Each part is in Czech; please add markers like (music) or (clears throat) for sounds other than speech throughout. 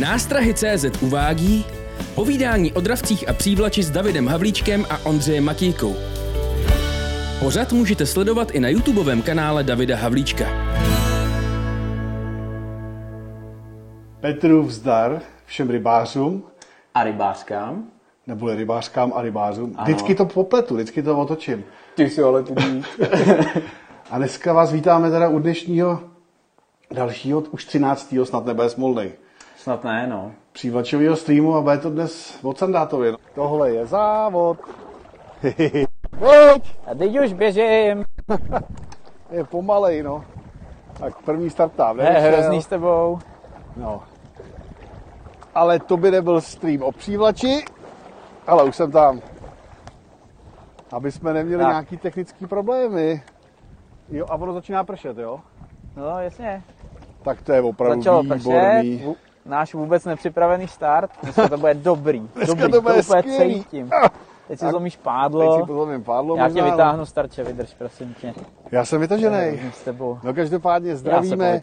Nástrahy CZ uvádí povídání o dravcích a přívlači s Davidem Havlíčkem a Ondřejem Matějkou. Pořad můžete sledovat i na YouTubeovém kanále Davida Havlíčka. Petru vzdar všem rybářům, A rybářkám? nebo rybářkám a rybářům. Ano. Vždycky to popletu, vždycky to otočím. Ty si ale tudí. (laughs) A dneska vás vítáme teda u dnešního dalšího, už 13. snad nebude smolnej, Snad ne, no. přívlačového streamu a bude to dnes od Sandátově. Tohle je závod. Pojď! A teď už běžím. (laughs) Je pomalej, no. Tak první start tam, Ne, hrozný s tebou. No. Ale to by nebyl stream o přívlači, ale už jsem tam. Aby jsme neměli Tak. nějaký technický problémy. Jo, a ono začíná pršet, jo? No, jasně. Tak to je opravdu Začalo výborný. pršet. Náš vůbec nepřipravený start. Dneska to bude dobrý. (laughs) Dneska dobrý. to bude úplně skvělý. cítím. Teď si zlomíš Teď pádlo. si pozvím pádlo Já tě možná, vytáhnu starče, vydrž, prosím tě. Já jsem vytažený. S tebou. No každopádně Já se zdravíme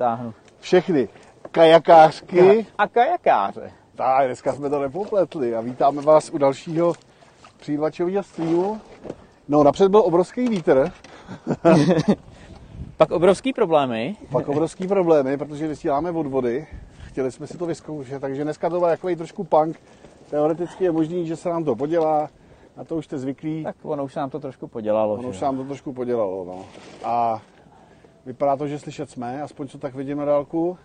všechny kajakářky. A kajakáře. Tak, dneska jsme to nepopletli a vítáme vás u dalšího přívlačového streamu. No, napřed byl obrovský vítr, (laughs) Pak obrovský problémy. pak obrovský problémy, protože vysíláme od vody. Chtěli jsme si to vyzkoušet, takže dneska to byl takový trošku punk. Teoreticky je možný, že se nám to podělá, na to už jste zvyklí. Tak ono už se nám to trošku podělalo. Ono že už se nám to trošku podělalo. No. A vypadá to, že slyšet jsme, aspoň co tak vidím na dálku.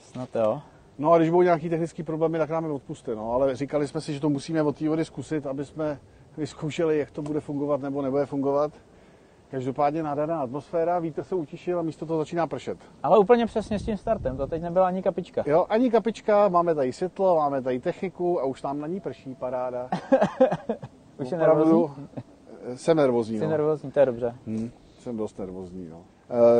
Snad jo. No a když budou nějaký technický problémy, tak nám je odpuste. No. Ale říkali jsme si, že to musíme od té vody zkusit, aby jsme vyzkoušeli, jak to bude fungovat nebo nebude fungovat. Každopádně nádherná atmosféra, vítr se utišil a místo toho začíná pršet. Ale úplně přesně s tím startem. To teď nebyla ani kapička. Jo, ani kapička, máme tady světlo, máme tady techniku a už nám na ní prší, paráda. (laughs) Už Opravdu, nervózní? Jsem nervózní. Jsi no. nervózní, to je dobře. Hm, jsem dost nervózní. No.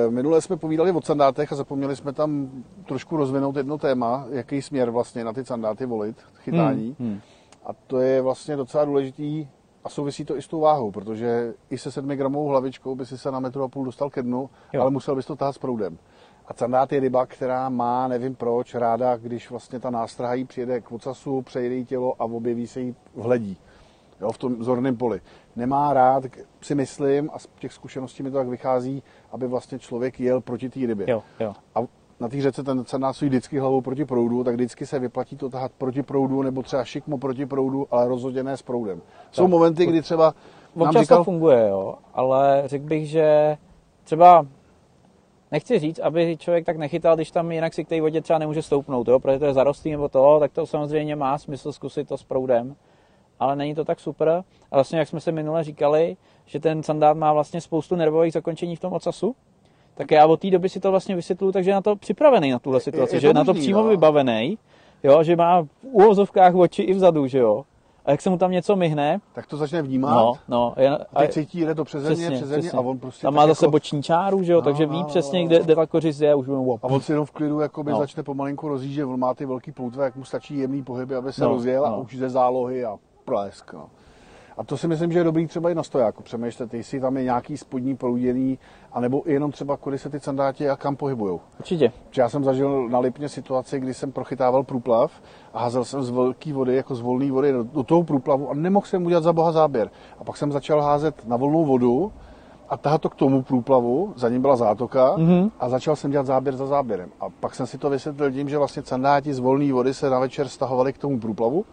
E, minule jsme povídali o sandátech a zapomněli jsme tam trošku rozvinout jedno téma, jaký směr vlastně na ty sandáty volit, chytání. Hmm, hmm. A to je vlastně docela důležitý a souvisí to i s tou váhou, protože i se 7 gramovou hlavičkou by si se na metru a půl dostal ke dnu, Jo. ale musel bys to tahat s proudem. A sandát je ryba, která má, nevím proč, ráda, když vlastně ta nástraha jí přijede k ocasu, přejede jí tělo a objeví se jí v hledí. Jo, v tom zorném poli. Nemá rád, si myslím, a z těch zkušeností mi to tak vychází, aby vlastně člověk jel proti té rybě. Jo, jo. A na té řece ten sandál stojí vždycky hlavou proti proudu, tak vždycky se vyplatí to tahat proti proudu, nebo třeba šikmo proti proudu, ale rozhodně ne s proudem. Jsou Tak. momenty, kdy třeba Občas říkal, to funguje, jo, ale řekl bych, že třeba nechci říct, aby člověk tak nechytal, když tam jinak si k té vodě třeba nemůže stoupnout, jo, protože to je zarostlý nebo to, tak to samozřejmě má smysl zkusit to s proudem, ale není to tak super. A vlastně, jak jsme se minule říkali, že ten sandát má vlastně spoustu nervových zakončení v tom ocasu, tak já od té doby si to vlastně vysvětluju, takže je na to připravený na tuhle situaci, je že je na to přímo no. vybavený, jo, že má v úvozovkách oči i vzadu, že jo. A jak se mu tam něco myhne, tak to začne vnímat, No, no. Je, a teď cítí, jde to přeze mě, přesně, přeze mě přesně. a on prostě Tam tak má zase jako, boční čáru, že jo, No, takže no, ví no, přesně, no, kde, no. kde ta kořist je a už bude a on si jenom v klidu jakoby No. začne pomalinku rozjíždět, on má ty velký ploutve, jak mu stačí jemný pohyby, aby se No, rozjel a no. už ze zálohy a plesk. No. A to si myslím, že je dobrý třeba i na stojáku. Přemýšlet, jestli tam je nějaký spodní prouděný, anebo i jenom třeba, kudy se ty sandáti a kam pohybujou. Určitě. Já jsem zažil na Lipně situaci, kdy jsem prochytával průplav a házel jsem z velké vody, jako z volné vody, do, do toho průplavu a nemohl jsem udělat za boha záběr. A pak jsem začal házet na volnou vodu a tahat to k tomu průplavu, za ním byla zátoka Mhm. a začal jsem dělat záběr za záběrem. A pak jsem si to vysvětlil tím, že vlastně sandáti z volné vody se na večer stahovali k tomu průplavu,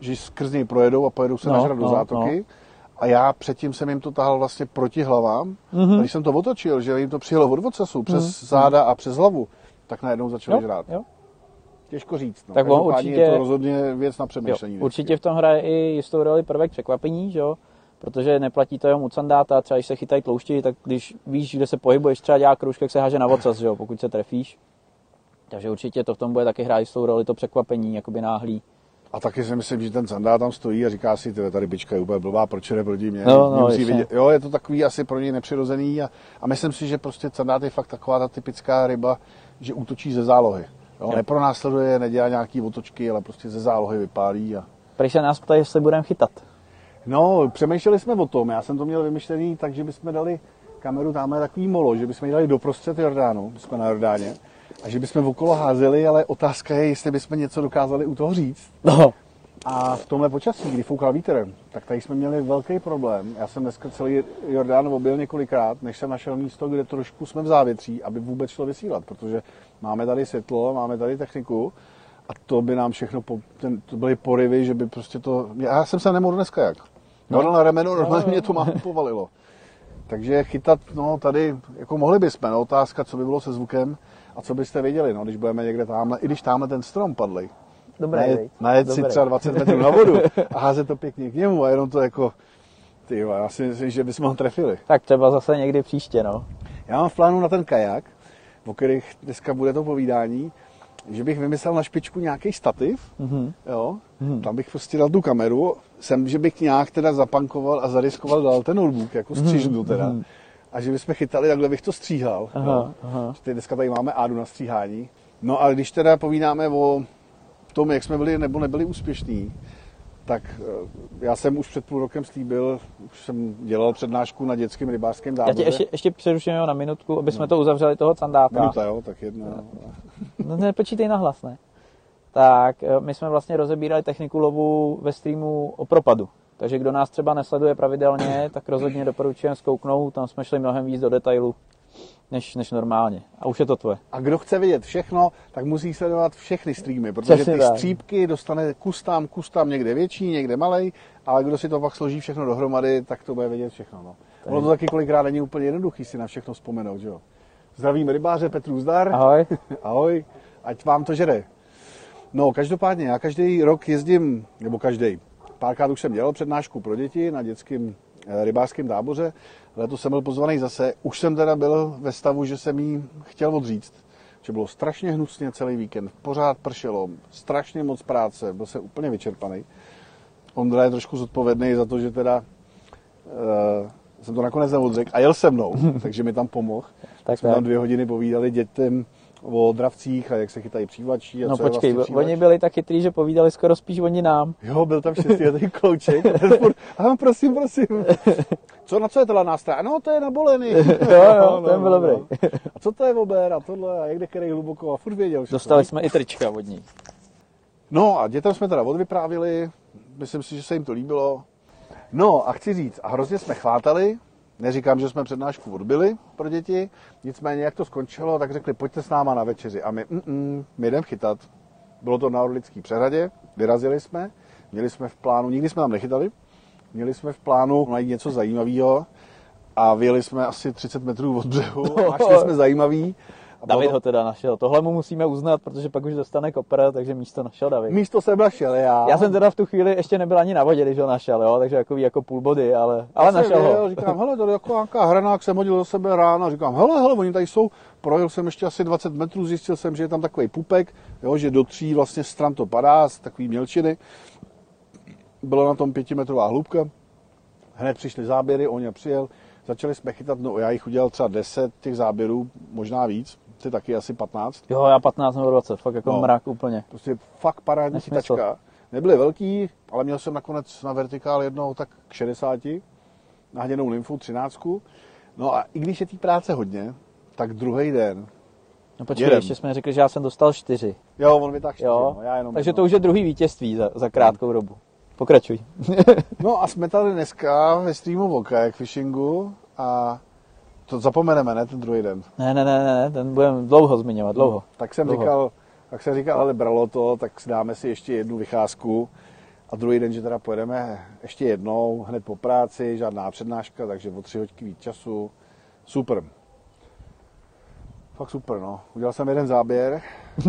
že skrz něj projedou a pojedou se No, nažrat do no, zátoky. A já předtím jsem jim to tahal vlastně proti hlavám. Mhm. A když jsem to otočil, že jim to přijelo od ocasu přes záda a přes hlavu, tak najednou začali Jo, žrát. jo, Těžko říct. No. Tak on určitě- je to rozhodně věc na jo. přemýšlení. vždycky. Určitě v tom hraje i jistou roli prvek překvapení, že jo, protože neplatí to jenom u sandáta, třeba když se chytají tloušti, tak když víš, kde se pohybuješ, třeba dělá kroužek, jak se háže na ocas, že jo, pokud se trefíš. Takže určitě to v tom bude taky hrát jistou roli, to překvapení, jakoby náhlý. A taky si myslím, že ten sandál tam stojí a říká si, ty ta rybička je úplně blbá, proč jde proti mě? No, no, musí vidět. Jo, je to takový asi pro něj nepřirozený a, a myslím si, že prostě sandát je fakt taková ta typická ryba, že útočí ze zálohy. Jo, Jo. nepronásleduje, nedělá nějaký otočky, ale prostě ze zálohy vypálí. A... Prý se nás ptají, jestli budeme chytat. No, přemýšleli jsme o tom, já jsem to měl vymyšlený tak, že bychom dali kameru, tam je takový molo, že bychom ji dali doprostřed Jordánu, jsme na Jordáně, a že bychom okolo házeli, ale otázka je, jestli bychom něco dokázali u toho říct. No, A v tomhle počasí, kdy foukal vítr, tak tady jsme měli velký problém. Já jsem dneska celý Jordán objel několikrát, než jsem našel místo, kde trošku jsme v závětří, aby vůbec šlo vysílat, protože máme tady světlo, máme tady techniku a to by nám všechno, po, ten, to byly porivy, že by prostě to, já jsem se nemohl dneska jak. No, na remeno, normálně mě to málo povalilo. Takže chytat, no tady, jako mohli bychom, no, otázka, co by bylo se zvukem a co byste věděli, no, když budeme někde tamhle, i když tamhle ten strom padlej, dobré, najet, najet si třeba 20 metrů na vodu a házet to pěkně k němu a jenom to jako, ty já si myslím, že bychom ho trefili. Tak třeba zase někdy příště, no. Já mám v plánu na ten kajak, o kterých dneska bude to povídání, že bych vymyslel na špičku nějaký stativ, Mhm. jo, tam bych prostě dal tu kameru, sem, že bych nějak teda zapankoval a zariskoval dal ten notebook, jako střížnu teda, a že bychom chytali, takhle bych to stříhal. Aha, jo. aha. Teď dneska tady máme ádu na stříhání. No a když teda povídáme o tom, jak jsme byli nebo nebyli úspěšní, tak eh, já jsem už před půl rokem slíbil, už jsem dělal přednášku na dětském rybářském Já táboře. tě ještě, ještě přeruším na minutku, aby jsme to uzavřeli toho candáta. Minuta, jo, tak jedna. No nepočítej na hlas, ne? Tak eh, my jsme vlastně rozebírali techniku lovu ve streamu o propadu. Takže kdo nás třeba nesleduje pravidelně, tak rozhodně doporučujeme zkouknout, tam jsme šli mnohem víc do detailu než, než normálně. A už je to tvoje. A kdo chce vidět všechno, tak musí sledovat všechny streamy, protože Přesně ty tak. střípky dostane kus tam, kus tam, někde větší, někde malej, ale kdo si to pak složí všechno dohromady, tak to bude vědět všechno. No. Ono to taky kolikrát není úplně jednoduchý si na všechno vzpomenout, že jo. Zdravím rybáře Petru Zdar. Ahoj. (laughs) Ahoj, ať vám to žere. No, každopádně, já každý rok jezdím, nebo každý, párkrát už jsem dělal přednášku pro děti na dětském eh, rybářském táboře. Letos jsem byl pozvaný zase. Už jsem teda byl ve stavu, že jsem jí chtěl odříct. Že bylo strašně hnusně celý víkend, pořád pršelo, strašně moc práce, byl jsem úplně vyčerpaný. Ondra je trošku zodpovědný za to, že teda uh, jsem to nakonec neodřekl a jel se mnou, (laughs) takže mi tam pomohl. Tak jsme tak. tam dvě hodiny povídali dětem o dravcích a jak se chytají přívačí. A No co je počkej, vlastně oni byli tak chytrý, že povídali skoro spíš oni nám. Jo, byl tam šestiletý klouček. (laughs) a prosím, prosím. Co, na co je tohle nástroj? No, to je na boleny. (laughs) Jo, jo, ten byl dobrý. A co to je ober a tohle a jak jde který hluboko a furt věděl. všechno. Dostali jsme i trička od ní. No a dětem jsme teda odvyprávili, myslím si, že se jim to líbilo. No a chci říct, a hrozně jsme chvátali, neříkám, že jsme přednášku odbyli pro děti, nicméně jak to skončilo, tak řekli, pojďte s náma na večeři. A my, mm, my jdem chytat. Bylo to na Orlický přehradě, vyrazili jsme, měli jsme v plánu, nikdy jsme tam nechytali, měli jsme v plánu najít něco zajímavého a vyjeli jsme asi 30 metrů od břehu a našli jsme zajímavý. A David to- ho teda našel. Tohle mu musíme uznat, protože pak už dostane kopr, takže místo našel David. Místo jsem našel já. Já jsem teda v tu chvíli ještě nebyl ani na vodě, když ho našel, jo, takže jako, jako půl body, ale, ale našel vyjel, ho. Říkám, hele, tady jako nějaká hranák jsem hodil do sebe ráno. Říkám, hele, hele, oni tady jsou. Projel jsem ještě asi 20 metrů, zjistil jsem, že je tam takový pupek, jo, že do tří vlastně stran to padá, z takový mělčiny. Byla na tom pětimetrová hloubka. Hned přišly záběry, on je přijel. Začali jsme chytat, no já jich udělal třeba 10 těch záběrů, možná víc, ty taky asi 15. Jo, já 15 nebo 20, fakt jako No. mrak úplně. Prostě fakt parádní Nesmysl. chytačka. Nebyly velký, ale měl jsem nakonec na vertikál jednou tak k 60, nahněnou lymfu 13. No a i když je té práce hodně, tak druhý den, No počkej, Jedem. ještě jsme řekli, že já jsem dostal 4. jo, on vytáhl čtyři, Jo, no, já jenom takže jedno. to už je druhý vítězství za, za krátkou dobu. Pokračuj. (laughs) No a jsme tady dneska ve streamu o kayak fishingu a to zapomeneme, ne, ten druhý den. ne, ne, ne, ne, ten budeme dlouho zmiňovat, dlouho. Tak jsem Dlouho. říkal, tak jsem říkal, ale bralo to, tak dáme si ještě jednu vycházku. A druhý den, že teda pojedeme ještě jednou, hned po práci, žádná přednáška, takže o tři hodky víc času. Super. Fakt super, no. Udělal jsem jeden záběr,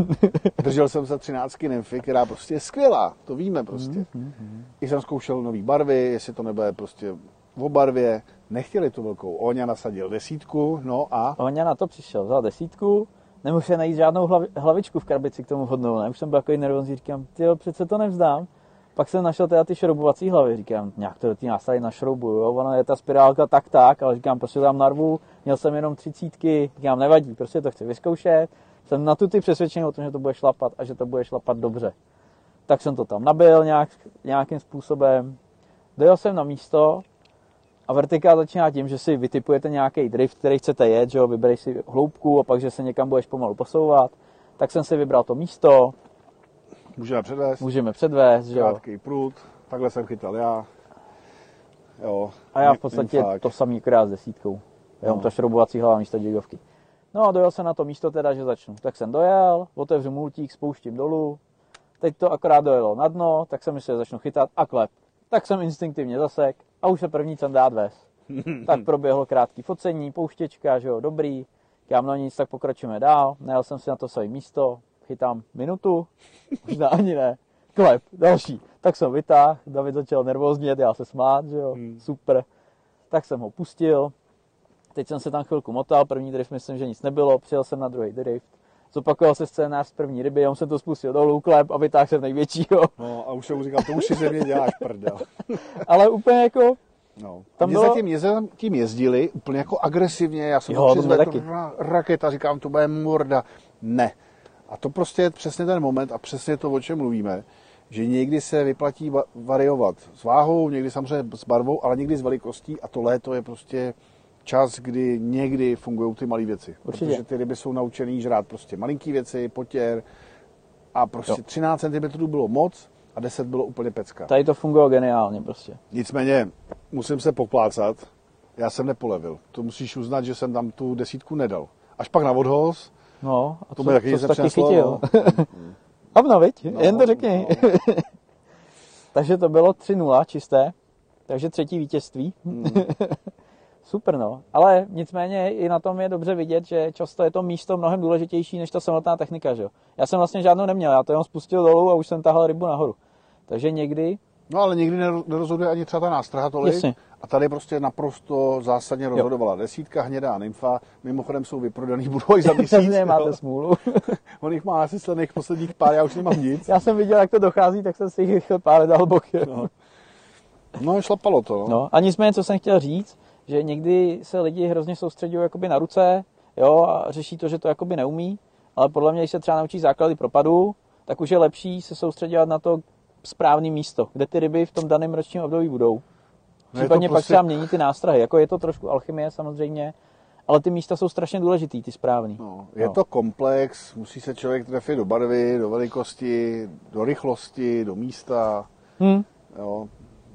(laughs) držel jsem se 13 nymfy, která prostě je skvělá, to víme prostě. I jsem zkoušel nové barvy, jestli to nebude prostě o barvě. Nechtěli tu velkou. Oňa nasadil desítku, no a Hoňa na to přišel, vzal desítku, nemusel najít žádnou hlavi, hlavičku v krabici k tomu vhodnou, ne? Už jsem byl takový nervózní, říkám, ty přece to nevzdám. Pak jsem našel teda ty šroubovací hlavy, říkám, nějak to do té na šroubu, jo, ona je ta spirálka tak tak, ale říkám, prostě tam narvu, měl jsem jenom třicítky, říkám, nevadí, prostě to chci vyzkoušet, jsem na tu ty přesvědčený o tom, že to bude šlapat a že to bude šlapat dobře. Tak jsem to tam nabil nějak, nějakým způsobem, dojel jsem na místo A vertikál začíná tím, že si vytipujete nějaký drift, který chcete jet, že jo, vybereš si hloubku a pak, že se někam budeš pomalu posouvat. Tak jsem si vybral to místo, Můžeme předvést. můžeme předvést, že jo. Krátký prut. Takhle jsem chytal já. Jo. A já v podstatě to samý krát s desítkou. Jenom No. ta šroubovací hlava místo jigovky. No a dojel jsem na to místo teda, že začnu. Tak jsem dojel, otevřu multík, spouštím dolů. Teď to akorát dojelo na dno, tak jsem myslel, že začnu chytat a klep. Tak jsem instinktivně zasek a už se první candát ves. (laughs) tak proběhlo krátký focení, pouštěčka, že jo, dobrý. Já no nic, tak pokračujeme dál. Najel jsem si na to své místo, chytám minutu, (laughs) možná ani ne. Klep, další. Tak jsem vytáhl, David začal nervóznět, já se smát, že jo, super. Tak jsem ho pustil, teď jsem se tam chvilku motal, první drift myslím, že nic nebylo, přijel jsem na druhý drift. Zopakoval se scénář z první ryby, já jsem to spustil dolů, klep a vytáhl jsem největšího. No a už jsem mu říkal, to už si ze mě děláš prdel. (laughs) Ale úplně jako, No. Tam Tam bylo- bylo... tím, tím jezdili úplně jako agresivně, já jsem Jo, to mě taky. ra, raketa, říkám, to bude morda. Ne. A to prostě je přesně ten moment a přesně to, o čem mluvíme, že někdy se vyplatí va- variovat s váhou, někdy samozřejmě s barvou, ale někdy s velikostí a to léto je prostě čas, kdy někdy fungují ty malé věci. Určitě. Protože ty ryby jsou naučený žrát prostě malinký věci, potěr a prostě Jo. 13 cm bylo moc a 10 bylo úplně pecka. tady to fungovalo geniálně prostě. Nicméně musím se poplácat, já jsem nepolevil. To musíš uznat, že jsem tam tu desítku nedal. Až pak na odhoz, No, a to co, mi taky co taky chytil? No. Hovno, viď? No, Jen to řekni. no. (laughs) Takže to bylo 3-0 čisté, takže třetí vítězství. Hmm. Super, no. Ale nicméně i na tom je dobře vidět, že často je to místo mnohem důležitější než ta samotná technika, že jo. Já jsem vlastně žádnou neměl, já to jenom spustil dolů a už jsem tahal rybu nahoru. Takže někdy, no ale nikdy nero- nerozhoduje ani třeba ta nástraha tolik. Jasně. A tady prostě naprosto zásadně rozhodovala. Desítka, hnědá nymfa, mimochodem jsou vyprodaný, budou i za (laughs) měsíc. přesně máte jo. smůlu. (laughs) On jich má asi slených posledních pár, já už nemám nic. já jsem viděl, jak to dochází, tak jsem si jich rychle pár dal bokem. No. No, šlapalo to. No. No a nicméně, co jsem chtěl říct, že někdy se lidi hrozně soustředí jakoby na ruce, jo, a řeší to, že to jakoby neumí, ale podle mě, když se třeba naučí základy propadu, tak už je lepší se soustředit na to správné místo, kde ty ryby v tom daném ročním období budou. No Případně pak prostě- třeba mění ty nástrahy, jako je to trošku alchymie samozřejmě, ale ty místa jsou strašně důležitý, ty správný. No, je to komplex, musí se člověk trefit do barvy, do velikosti, do rychlosti, do místa. Hm, Jo.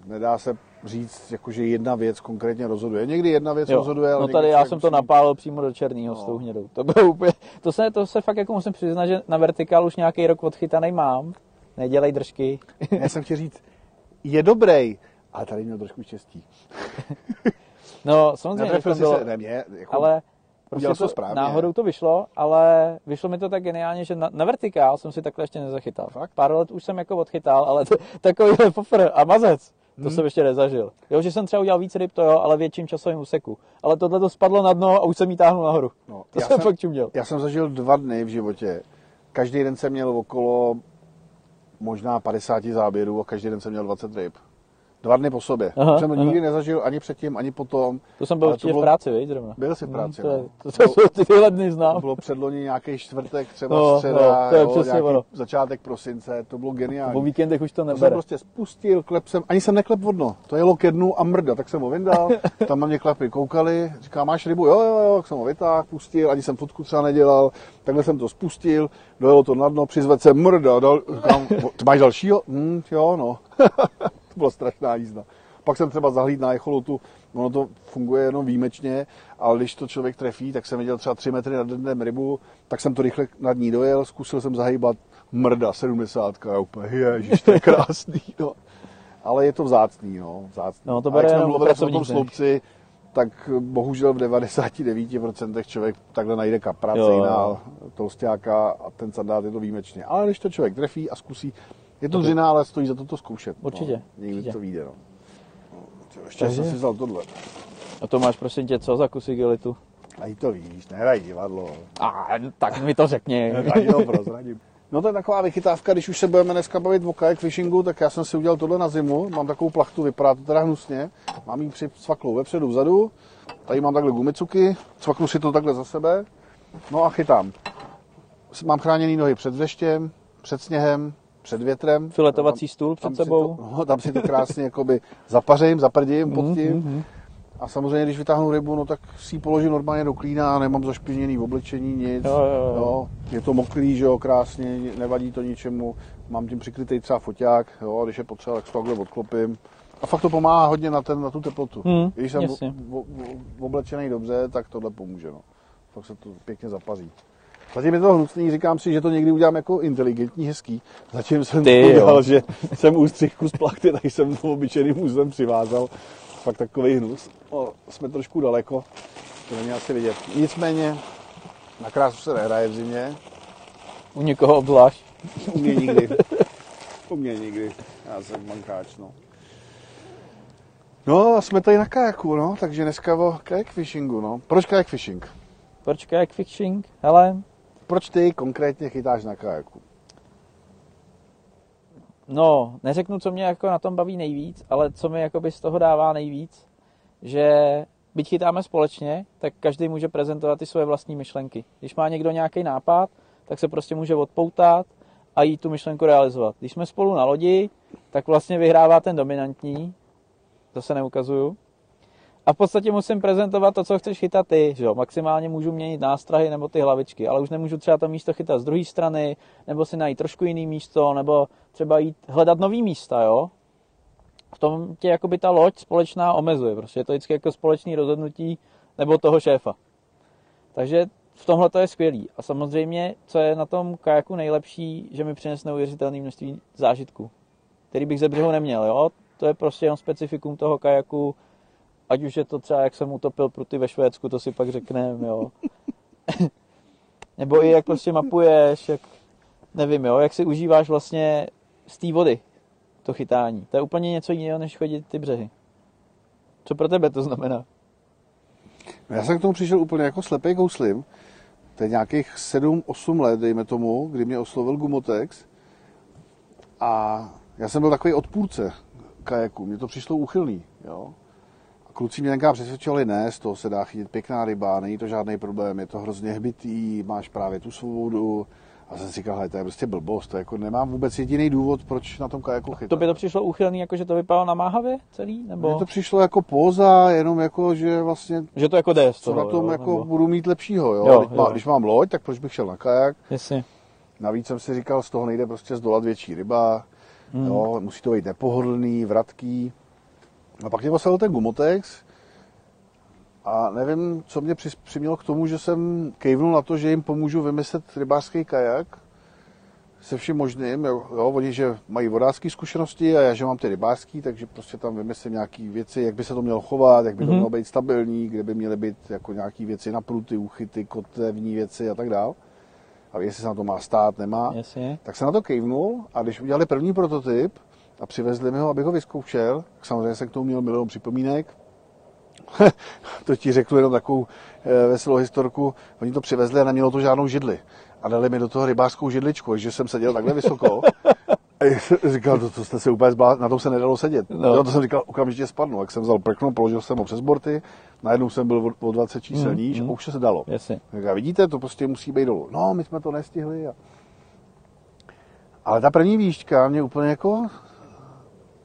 Nedá se říct, jako, že jedna věc konkrétně rozhoduje. Někdy jedna věc jo. rozhoduje, ale no tady já jsem to musí- napálil přímo do černého No. s tou hnědou. To bylo úplně, to se, to se fakt jako musím přiznat, že na vertikál už nějaký rok odchytaný mám. Nedělej držky. (laughs) Já jsem chtěl říct, je dobrý, ale tady měl trošku štěstí. (laughs) No, samozřejmě, že to bylo, se, ne mě, jako, ale prostě to to správně. náhodou to vyšlo, ale vyšlo mi to tak geniálně, že na, na vertikál jsem si takhle ještě nezachytal. Fakt? Pár let už jsem jako odchytal, ale to, takovýhle pofr a mazec, to Hmm. jsem ještě nezažil. Jo, že jsem třeba udělal víc ryb, to jo, ale větším časovým úseku. Ale tohle to spadlo na dno a už jsem jí táhnul nahoru. No, to já jsem, jsem- fakt čuměl. Já jsem zažil dva dny v životě. Každý den jsem měl okolo možná 50 záběrů a každý den jsem měl 20 ryb. Dva dny po sobě. Aha, Aha, jsem to aha. nikdy nezažil ani předtím, ani potom. To jsem byl určitě bylo- v práci, viď, zrovna. Byl jsi v práci, to, je- no. to, to, ty tyhle dny znám. To bylo předloni nějaký čtvrtek, třeba No, středa, no, to je jo, přesně nějaký ono. začátek prosince, to bylo Po geniální. víkendech už to To jsem nebere. prostě spustil, klep jsem, ani jsem neklep vodno, to jelo ke dnu a mrda, tak jsem ho vyndal, (laughs) tam na mě klepy koukali, říká, máš rybu, jo, jo, jo, tak jsem ho vytáhl, pustil, ani jsem fotku třeba nedělal, takhle jsem to spustil, dojelo to na dno, přizvedl jsem mrda, dal, říkám, máš dalšího? Hm, jo, no. (laughs) to byla strašná jízda. Pak jsem třeba zahlíd na echolotu, ono to funguje jenom výjimečně, ale když to člověk trefí, tak jsem viděl třeba 3 metry nad dnem rybu, tak jsem to rychle nad ní dojel, zkusil jsem zahýbat mrda, 70, já úplně, ježiš, to je krásný, no. Ale je to vzácný, no, vzácný. No, to A jak jsme mluvili o tom sloupci, tak bohužel v 99% člověk takhle najde kapra, cejna, jo. toustáka a ten sandát je to výjimečně. Ale když to člověk trefí a zkusí, je to dřina, ale stojí za to to zkoušet. Určitě, No, někdy určitě. to vyjde, no. No, Ještě Takže- jsem si vzal tohle. A to máš prosím tě co za kusy gelitu? A to víš, nehraj divadlo. A tak mi to řekni. Ani to prozradím. No to je taková vychytávka, když už se budeme dneska bavit o kayak fishingu, tak já jsem si udělal tohle na zimu. Mám takovou plachtu, vypadá to teda hnusně. Mám ji přicvaklou vepředu, vzadu. Tady mám takhle gumicuky, cvaknu si to takhle za sebe. No a chytám. Mám chráněný nohy před deštěm, před sněhem, před větrem. Filetovací stůl před tam si sebou. To, no, tam si to krásně jakoby zapařím, zaprdím pod tím. A samozřejmě, když vytáhnu rybu, no tak si ji položím normálně do klína, nemám zašpiněný v oblečení, nic. Jo, jo, jo. Jo, je to mokrý, že jo, krásně, nevadí to ničemu. Mám tím přikrytý třeba foťák, jo, a když je potřeba, tak to takhle odklopím. A fakt to pomáhá hodně na, ten, na tu teplotu. Hmm, když jsem o- o- o- oblečený dobře, tak tohle pomůže. No. Fakt se to pěkně zapaří. Zatím je to hnusný, říkám si, že to někdy udělám jako inteligentní, hezký. Zatím jsem Ty, to jo. udělal, že jsem ústřih kus plachty, tak jsem to obyčejným úzlem přivázal. Fakt takový hnus. O, jsme trošku daleko, to není asi vidět. Nicméně, na krásu se nehraje v zimě, U někoho obzvlášť. u mě nikdy. U mě nikdy. Já jsem mankáč, no. No a jsme tady na kajaku, no, takže dneska o kayak fishingu, no. Proč kayak fishing? Proč kayak fishing? Hele, Proč ty konkrétně chytáš na kajaku? no, neřeknu, co mě jako na tom baví nejvíc, ale co mi jakoby z toho dává nejvíc, že byť chytáme společně, tak každý může prezentovat ty svoje vlastní myšlenky. Když má někdo nějaký nápad, tak se prostě může odpoutat a jít tu myšlenku realizovat. Když jsme spolu na lodi, tak vlastně vyhrává ten dominantní, to se neukazuju. A v podstatě musím prezentovat to, co chceš chytat ty. Že jo? Maximálně můžu měnit nástrahy nebo ty hlavičky, ale už nemůžu třeba to místo chytat z druhé strany, nebo si najít trošku jiný místo, nebo třeba jít hledat nový místa. Jo? V tom tě jakoby ta loď společná omezuje. Prostě je to vždycky jako společný rozhodnutí nebo toho šéfa. Takže v tomhle to je skvělý. A samozřejmě, co je na tom kajaku nejlepší, že mi přinese neuvěřitelné množství zážitků, který bych ze břehu neměl. Jo? To je prostě jenom specifikum toho kajaku, ať už je to třeba, jak jsem utopil pruty ve Švédsku, to si pak řekneme, jo. (laughs) Nebo i jak prostě mapuješ, jak, nevím, jo, jak si užíváš vlastně z té vody to chytání. To je úplně něco jiného, než chodit ty břehy. Co pro tebe to znamená? Já jsem k tomu přišel úplně jako slepý kouslim. To je nějakých 7-8 let, dejme tomu, kdy mě oslovil Gumotex. A já jsem byl takový odpůrce kajaku. Mně to přišlo úchylný. Jo? Kluci mě tenkrát přesvědčovali, ne, z toho se dá chytit pěkná ryba, není to žádný problém, je to hrozně hbitý, máš právě tu svobodu. A jsem si říkal, hele, to je prostě blbost, to jako nemám vůbec jediný důvod, proč na tom kajaku chytat. To by to přišlo úchylný, jako že to vypadalo namáhavě celý? Nebo Mně to přišlo jako póza, jenom jako, že vlastně že to jako jde z co toho, na tom jo? jako Nebo... budu mít lepšího, jo? Jo, Když, má, jo. když mám loď, tak proč bych šel na kajak? Jasně. Navíc jsem si říkal, z toho nejde prostě zdolat větší ryba, Hmm. jo? musí to být nepohodlný, vratký. A pak mě poslal ten Gumotex a nevím, co mě přimělo k tomu, že jsem kejvnul na to, že jim pomůžu vymyslet rybářský kajak se vším možným, jo, jo, oni, že mají vodácké zkušenosti a já, že mám ty rybářský, takže prostě tam vymyslím nějaké věci, jak by se to mělo chovat, jak by to Mhm. mělo být stabilní, kde by měly být jako nějaké věci na pruty, úchyty, kotlevní věci a tak dál. A jestli se na to má stát, nemá. Jasně. Tak se na to kejvnul a když udělali první prototyp a přivezli mi ho, abych ho vyzkoušel, samozřejmě jsem k tomu měl milion připomínek. (laughs) to ti řeknu jenom takovou e, veselou historku. Oni to přivezli a nemělo to žádnou židli. A dali mi do toho rybářskou židličku, takže jsem seděl takhle vysoko. (laughs) A já říkal, to, to jste se úplně zblá... na tom se nedalo sedět. No. No. Jo, to jsem říkal, okamžitě spadnu. Jak jsem vzal prkno, položil jsem ho přes borty, najednou jsem byl o, o 20 čísel Mhm, níž mhm. a už se dalo. Jasně. A vidíte, to prostě musí být dolů. No, my jsme to nestihli. A... Ale ta první výška mě úplně jako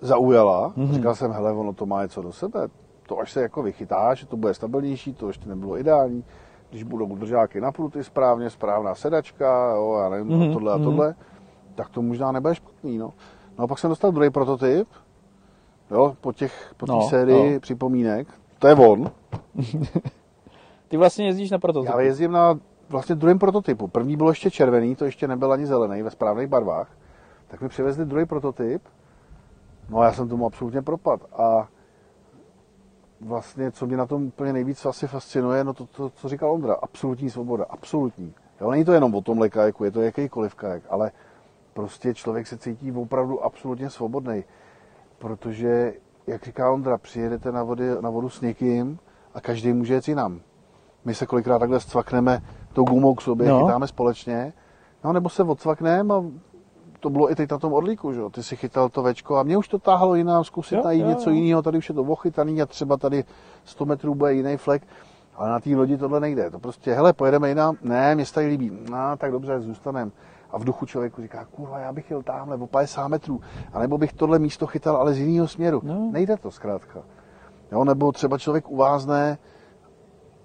zaujala. Mhm. Mm-hmm. Říkal jsem, hele, ono to má něco do sebe. To až se jako vychytáš, že to bude stabilnější, to ještě nebylo ideální. Když budou držáky na pruty správně, správná sedačka, jo, já nevím, Mhm, mm-hmm. tohle a mhm. tohle, tak to možná nebude špatný, no. No a pak jsem dostal druhý prototyp, jo, po těch, po té No, sérii no. připomínek. To je on. (laughs) Ty vlastně jezdíš na prototyp. Já jezdím na vlastně druhém prototypu. První bylo ještě červený, to ještě nebyl ani zelený ve správných barvách. Tak mi přivezli druhý prototyp. No a já jsem tomu absolutně propad. A vlastně, co mě na tom úplně nejvíc asi fascinuje, no to, to co říkal Ondra, absolutní svoboda, absolutní. Jo, není to jenom o tomhle kajaku, je to jakýkoliv kajak, ale prostě člověk se cítí opravdu absolutně svobodný, protože, jak říká Ondra, přijedete na, vody, na vodu s někým a každý může jet jinam. My se kolikrát takhle zcvakneme tou gumou k sobě, No. chytáme společně, no nebo se odsvakneme a to bylo i teď na tom odlíku, že jo? Ty si chytal to večko a mě už to táhlo jinam zkusit Jo, najít jo, něco jo. jiného, tady už je to ochytaný a třeba tady 100 metrů bude jiný flek, ale na té lodi tohle nejde. To prostě, hele, pojedeme jinam, ne, mě se tady líbí, no, tak dobře, zůstanem. A v duchu člověku říká, kurva, já bych jel tamhle o 50 metrů, anebo bych tohle místo chytal, ale z jiného směru. No. Nejde to zkrátka. Jo, nebo třeba člověk uvázne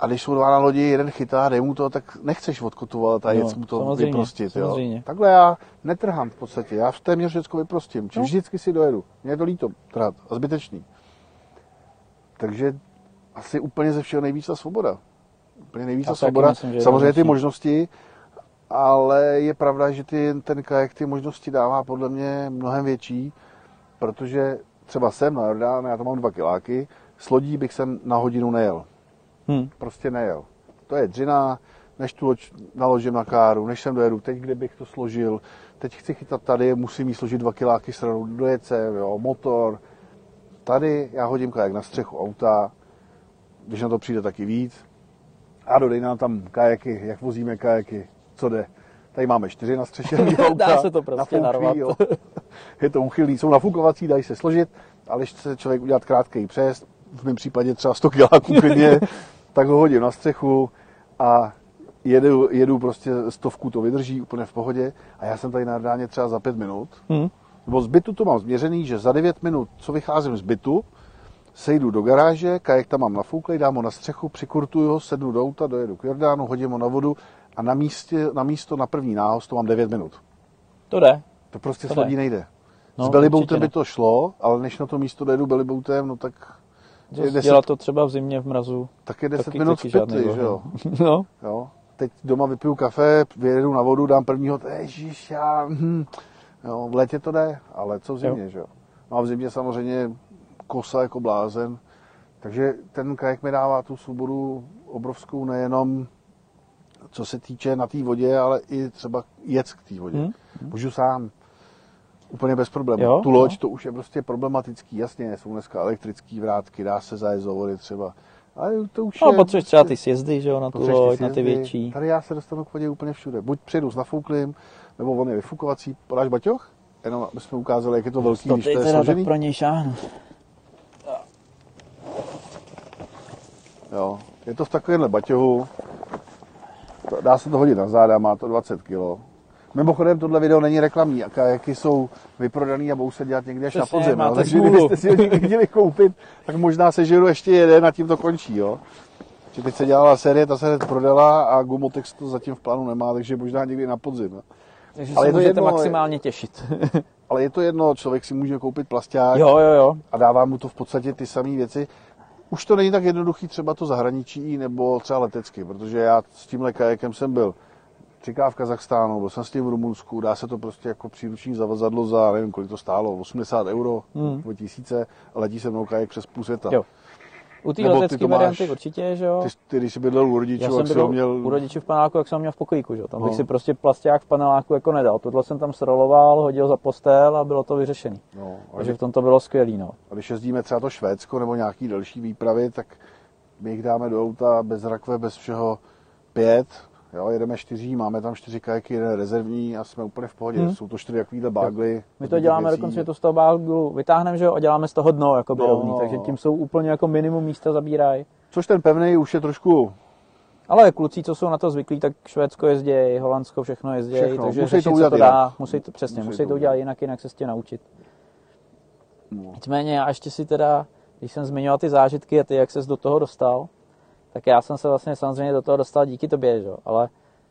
a když jsou dva na lodi, jeden chytá, dej mu to, tak nechceš odkotovat a No, mu to samozřejmě, vyprostit. Jo. samozřejmě. Takhle já netrhám v podstatě, já v téměř všechno vyprostím, či No. vždycky si dojedu. Mně je to líto trhat a zbytečný. Takže asi úplně ze všeho nejvíc ta svoboda. Úplně nejvíc Já ta svoboda. myslím, Samozřejmě ty možnosti, ale je pravda, že ty, ten kajak ty možnosti dává podle mě mnohem větší, protože třeba jsem na Jordán, já to mám dva kiláky, s lodí bych sem na hodinu nejel. Hm. Prostě nejel. To je dřina, než tu loď naložím na káru, než sem dojedu, teď kdybych to složil, teď chci chytat tady, musím jí složit dva kiláky stranou, dojet se, jo, motor. Tady já hodím kajak na střechu auta, když na to přijde taky víc. A dodej nám tam kajaky, jak vozíme kajaky, co jde. Tady máme čtyři na střeše (laughs) auta, Dá se to prostě narvat. Jo. (laughs) Je to uchylný, jsou nafukovací, dají se složit, ale když chce člověk udělat krátký přes, v mém případě třeba 100 kiláků klidně, tak ho hodím na střechu a jedu, jedu prostě stovku, to vydrží úplně v pohodě a já jsem tady na Jordáně třeba za pět minut, Hm. nebo z bytu to mám změřený, že za 9 minut, co vycházím z bytu, sejdu do garáže, kajek tam mám nafouklej, dám ho na střechu, přikurtuju ho, sednu do auta, dojedu k Jordánu, hodím ho na vodu a na, místě, na místo na první nához to mám 9 minut. To jde. To prostě To s lodí jde. nejde. No, s beliboutem by to šlo, ale než na to místo dojedu beliboutem, no tak 10, Dělat to třeba v zimě v mrazu. tak je 10 taky- minut v pytli, že jo. (laughs) No, jo. Teď doma vypiju kafe, vyjedu na vodu, dám prvního, ježiš, já, hm. jo, v létě to jde, ale co v zimě, že jo. No a v zimě samozřejmě kosa jako blázen, takže ten kajak mi dává tu svobodu obrovskou nejenom co se týče na té vodě, ale i třeba jet k té vodě. Hm. Můžu sám. Úplně bez problémů. Jo, tu loď, jo. to už je prostě problematický. Jasně, jsou dneska elektrické vrátky, dá se zajet třeba. Ale to už no je... potřebuješ třeba ty sjezdy, že jo, na tu loď, na ty sjezdy. větší. Tady já se dostanu k vodě úplně všude. Buď přijedu s nafouklým, nebo on je vyfukovací. Podáš baťoch? Jenom aby jsme ukázali, jak je to velký, To když to je teda tak pro něj šáhnu. Jo. Je to v takovémhle baťohu. Dá se to hodit na záda, má to 20 kg. Mimochodem, tohle video není reklamní, a kajaky jsou vyprodaný a budou se dělat někde až na máte Jo. Takže kdybyste si ho někdy chtěli koupit, tak možná se žeru ještě jeden a tím to končí. Jo. Že teď se dělala série, ta se hned prodala a Gumotex to zatím v plánu nemá, takže možná někdy na podzim. Jo. Takže Ale se je to můžete jedno, maximálně těšit. (laughs) Ale je to jedno, člověk si může koupit plasták jo, jo, jo. a dává mu to v podstatě ty samé věci. Už to není tak jednoduchý třeba to zahraničí nebo třeba letecky, protože já s tímhle kajakem jsem byl třikrát v Kazachstánu, byl jsem s tím v Rumunsku, dá se to prostě jako příruční zavazadlo za, nevím kolik to stálo, 80 euro, Hmm. nebo tisíce a letí se mnou kajak přes půl světa. Jo. U té letecké to máš- varianty určitě, že jo. Ty, ty, když jsi bydlel u rodičů, Já jak jsem měl... u rodičů v paneláku, jak jsem měl v pokojíku, že? jo. Tam bych No. si prostě plasták v paneláku jako nedal. Tohle jsem tam sroloval, hodil za postel a bylo to vyřešený. No, Takže v tom to bylo skvělý, no. a když jezdíme třeba to Švédsko nebo nějaký další výpravy, tak my jich dáme do auta bez rakve, bez všeho pět, jo, jedeme čtyří, máme tam čtyři kajaky, jeden rezervní a jsme úplně v pohodě. Hmm. Jsou to čtyři takovýhle bágly. My to děláme věcí. dokonce, že to z toho báglu vytáhneme, že jo, a děláme z toho dno, jako No, rovný, no, takže tím jsou úplně jako minimum místa zabírají. Což ten pevný už je trošku Ale kluci, co jsou na to zvyklí, tak Švédsko jezdí, Holandsko všechno jezdí, Všechno. takže Musí to řešit se udělat to jinak. dá, musí to, přesně, Musí musí, to to udělat jinak, jinak se s tě naučit. No. Nicméně já ještě si teda, když jsem zmiňoval ty zážitky a ty, jak ses do toho dostal, tak já jsem se vlastně samozřejmě do toho dostal díky tobě, že? ale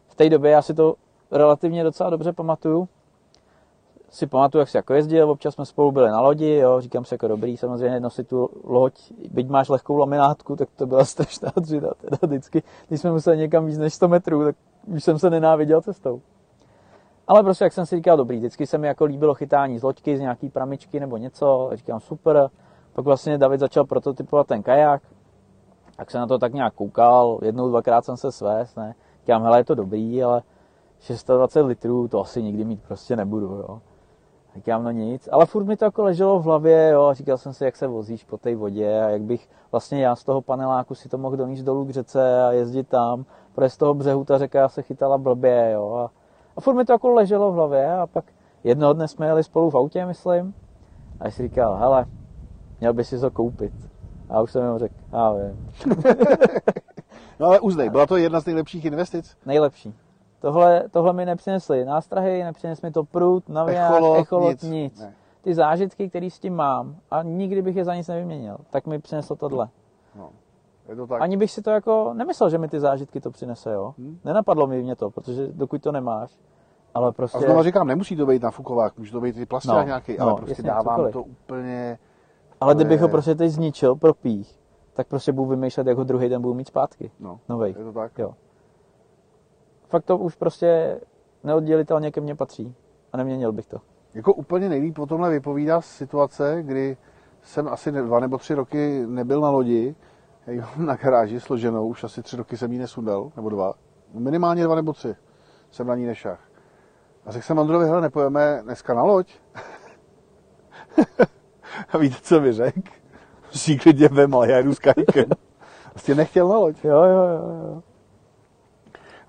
v té době já si to relativně docela dobře pamatuju. Si pamatuju, jak jsi jako jezdil, občas jsme spolu byli na lodi, jo, říkám si jako dobrý, samozřejmě nosit tu loď, byť máš lehkou laminátku, tak to byla (laughs) strašná dřina, teda vždycky, když jsme museli někam víc než 100 metrů, tak už jsem se nenáviděl cestou. Ale prostě, jak jsem si říkal, dobrý, vždycky se mi jako líbilo chytání z loďky, z nějaký pramičky nebo něco, říkám super. Pak vlastně David začal prototypovat ten kajak, tak se na to tak nějak koukal, jednou, dvakrát jsem se svést, ne. Říkám, hele, je to dobrý, ale 620 litrů to asi nikdy mít prostě nebudu, jo. Říkám, no nic, ale furt mi to jako leželo v hlavě, jo, a říkal jsem si, jak se vozíš po té vodě a jak bych vlastně já z toho paneláku si to mohl donést dolů k řece a jezdit tam, protože z toho břehu ta řeka se chytala blbě, jo, a, a furt mi to jako leželo v hlavě a pak jednoho dne jsme jeli spolu v autě, myslím, a já si říkal, hele, měl by si to koupit. A už jsem mu řekl, já vím, (laughs) No ale uznej, byla to jedna z nejlepších investic? nejlepší. Tohle, tohle mi nepřinesli nástrahy, nepřines mi to prut, navijář, Echolot, echolot, nic. nic. Ne. ty zážitky, které s tím mám a nikdy bych je za nic nevyměnil, tak mi přineslo tohle. No. Je to tak. Ani bych si to jako nemyslel, že mi ty zážitky to přinese, jo. Hmm. Nenapadlo mi mě to, protože dokud to nemáš, ale prostě... A znova říkám, nemusí to být na fukovák, může to být i plasták No, nějaký, no, ale prostě jasně, dávám cokoliv. to úplně... ale kdybych ho prostě teď zničil, propích, tak prostě budu vymýšlet, jak ho druhý den budu mít zpátky. No, Novej. je to tak. Jo. Fakt to už prostě neoddělitelně ke mně patří. A neměnil bych to. Jako úplně nejlíp o tomhle vypovídá situace, kdy jsem asi dva nebo tři roky nebyl na lodi, já na garáži složenou, už asi tři roky jsem ji nesundal, nebo dva, minimálně dva nebo tři jsem na ní nešah. A řekl jsem Androvi, hele, nepojeme dneska na loď? (laughs) A víte, co mi řekl? Si klidně vem, ale já jdu s kajíkem. Prostě nechtěl na loď. Jo, jo, jo.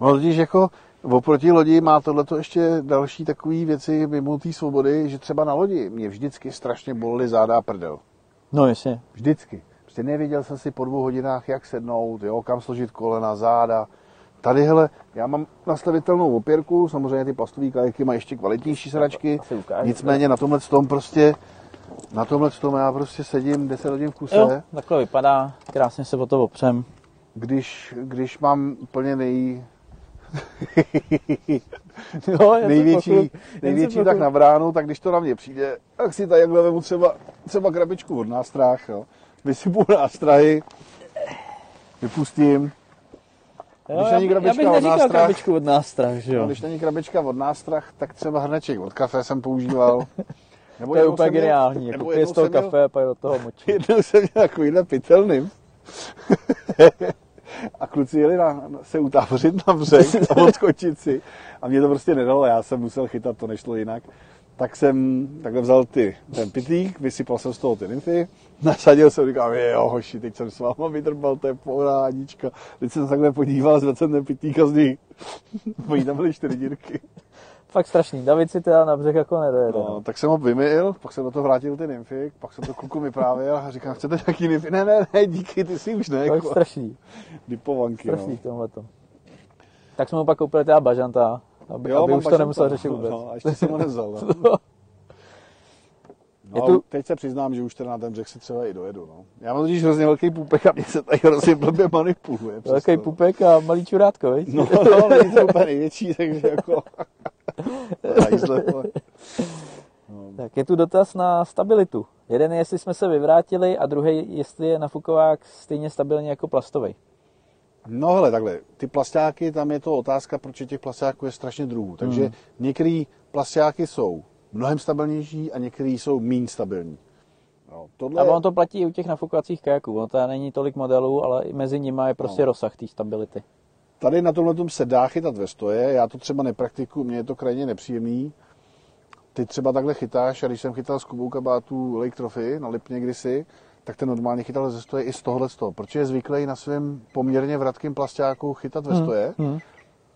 No totiž jako oproti lodi má tohleto ještě další takové věci mimo té svobody, že třeba na lodi mě vždycky strašně bolely záda a prdel. No jasně. Vždycky. Prostě nevěděl jsem si po dvou hodinách, jak sednout, jo, kam složit kolena, záda. Tady, hele, já mám nastavitelnou opěrku, samozřejmě ty plastové kajky mají ještě kvalitnější ukážu. nicméně na tomhle tom prostě, na tomhle tom já prostě sedím 10 hodin v kuse. Jo, takhle vypadá. Krásně se o to opřem. když, když mám úplně nej... (laughs) Se největší, největší tak na bránu, tak když to na mě přijde, tak si tady takhle vemu třeba, třeba krabičku od nástrah, jo. Vysypu nástrahy, vypustím. Jo, když není já krabička bych od nástrah- krabičku od nástrah, že No, jo. když není krabička od nástrah, tak třeba hrneček od kafe jsem používal. (laughs) Nebo To je úplně měl- geniální. Jako pije z toho měl- kafe a pak do toho močí. (laughs) Jednou jsem měl takovýhle pytelným. (laughs) a kluci jeli na, se utávořit na břeh a odskočit si. A mě to prostě nedalo, já jsem musel chytat, to nešlo jinak. Tak jsem takhle vzal ty, ten pitlík, vysypal jsem z toho ty nymfy, nasadil jsem, říkám, jo, hoši, teď jsem s váma vydrbal, to je porádička. Teď jsem se takhle podíval, zvedl jsem ten pitlík a z (laughs) oni tam byly čtyři dírky. Fakt strašný. David si teda na břeh jako nedojede. No, No. tak jsem ho vymyl, pak jsem do toho vrátil ty nymfy, pak jsem to kluku vyprávěl a říkám, chcete nějaký nymfy? Ne, ne, ne, díky, ty si už ne. Fakt Jako, strašný. dipovanky, Strašný no. v tomhletom. Tak jsme mu pak koupili teda bažanta, aby, aby mám už to bažanta, nemusel no, řešit vůbec. No, a ještě jsem ho nevzal. (laughs) No. No, Je tu... Teď se přiznám, že už teda na ten břeh si třeba i dojedu. No. Já mám totiž hrozně velký půpek a mě se tady hrozně blbě manipuluje. Velký přesto. pupek a malý čurátko, viď? No, no, není (laughs) to úplně největší, takže jako... (laughs) Vole. Tak je tu dotaz na stabilitu. Jeden je, jestli jsme se vyvrátili a druhý, jestli je nafukovák stejně stabilní jako plastový. No hele, takhle, ty plastáky, tam je to otázka, proč těch plastáků je strašně druhů. Takže Hmm. některý plastáky jsou mnohem stabilnější a některý jsou méně stabilní. No, tohle A ono to platí i u těch nafukovacích kajaků. Ono to není tolik modelů, ale i mezi nimi je prostě No. rozsah té stability. Tady na tomhle tom se dá chytat ve stoje, já to třeba nepraktikuju, mně je to krajně nepříjemný. Ty třeba takhle chytáš a když jsem chytal z Kubou kabátů Lake Trophy na Lipně kdysi, tak ten normálně chytal ze stoje i z tohohle z toho, protože je zvyklý na svém poměrně vratkém plastáku chytat ve stoje Hmm.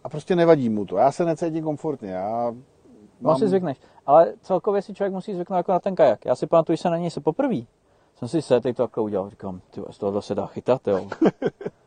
a prostě nevadí mu to. Já se necítím komfortně, já No si zvykneš. Ale celkově si člověk musí zvyknout jako na ten kajak. Já si pamatuju, že se na něj se poprvé. Jsem si se teď to takhle udělal. Říkám, ty z tohohle se dá chytat, jo. (laughs)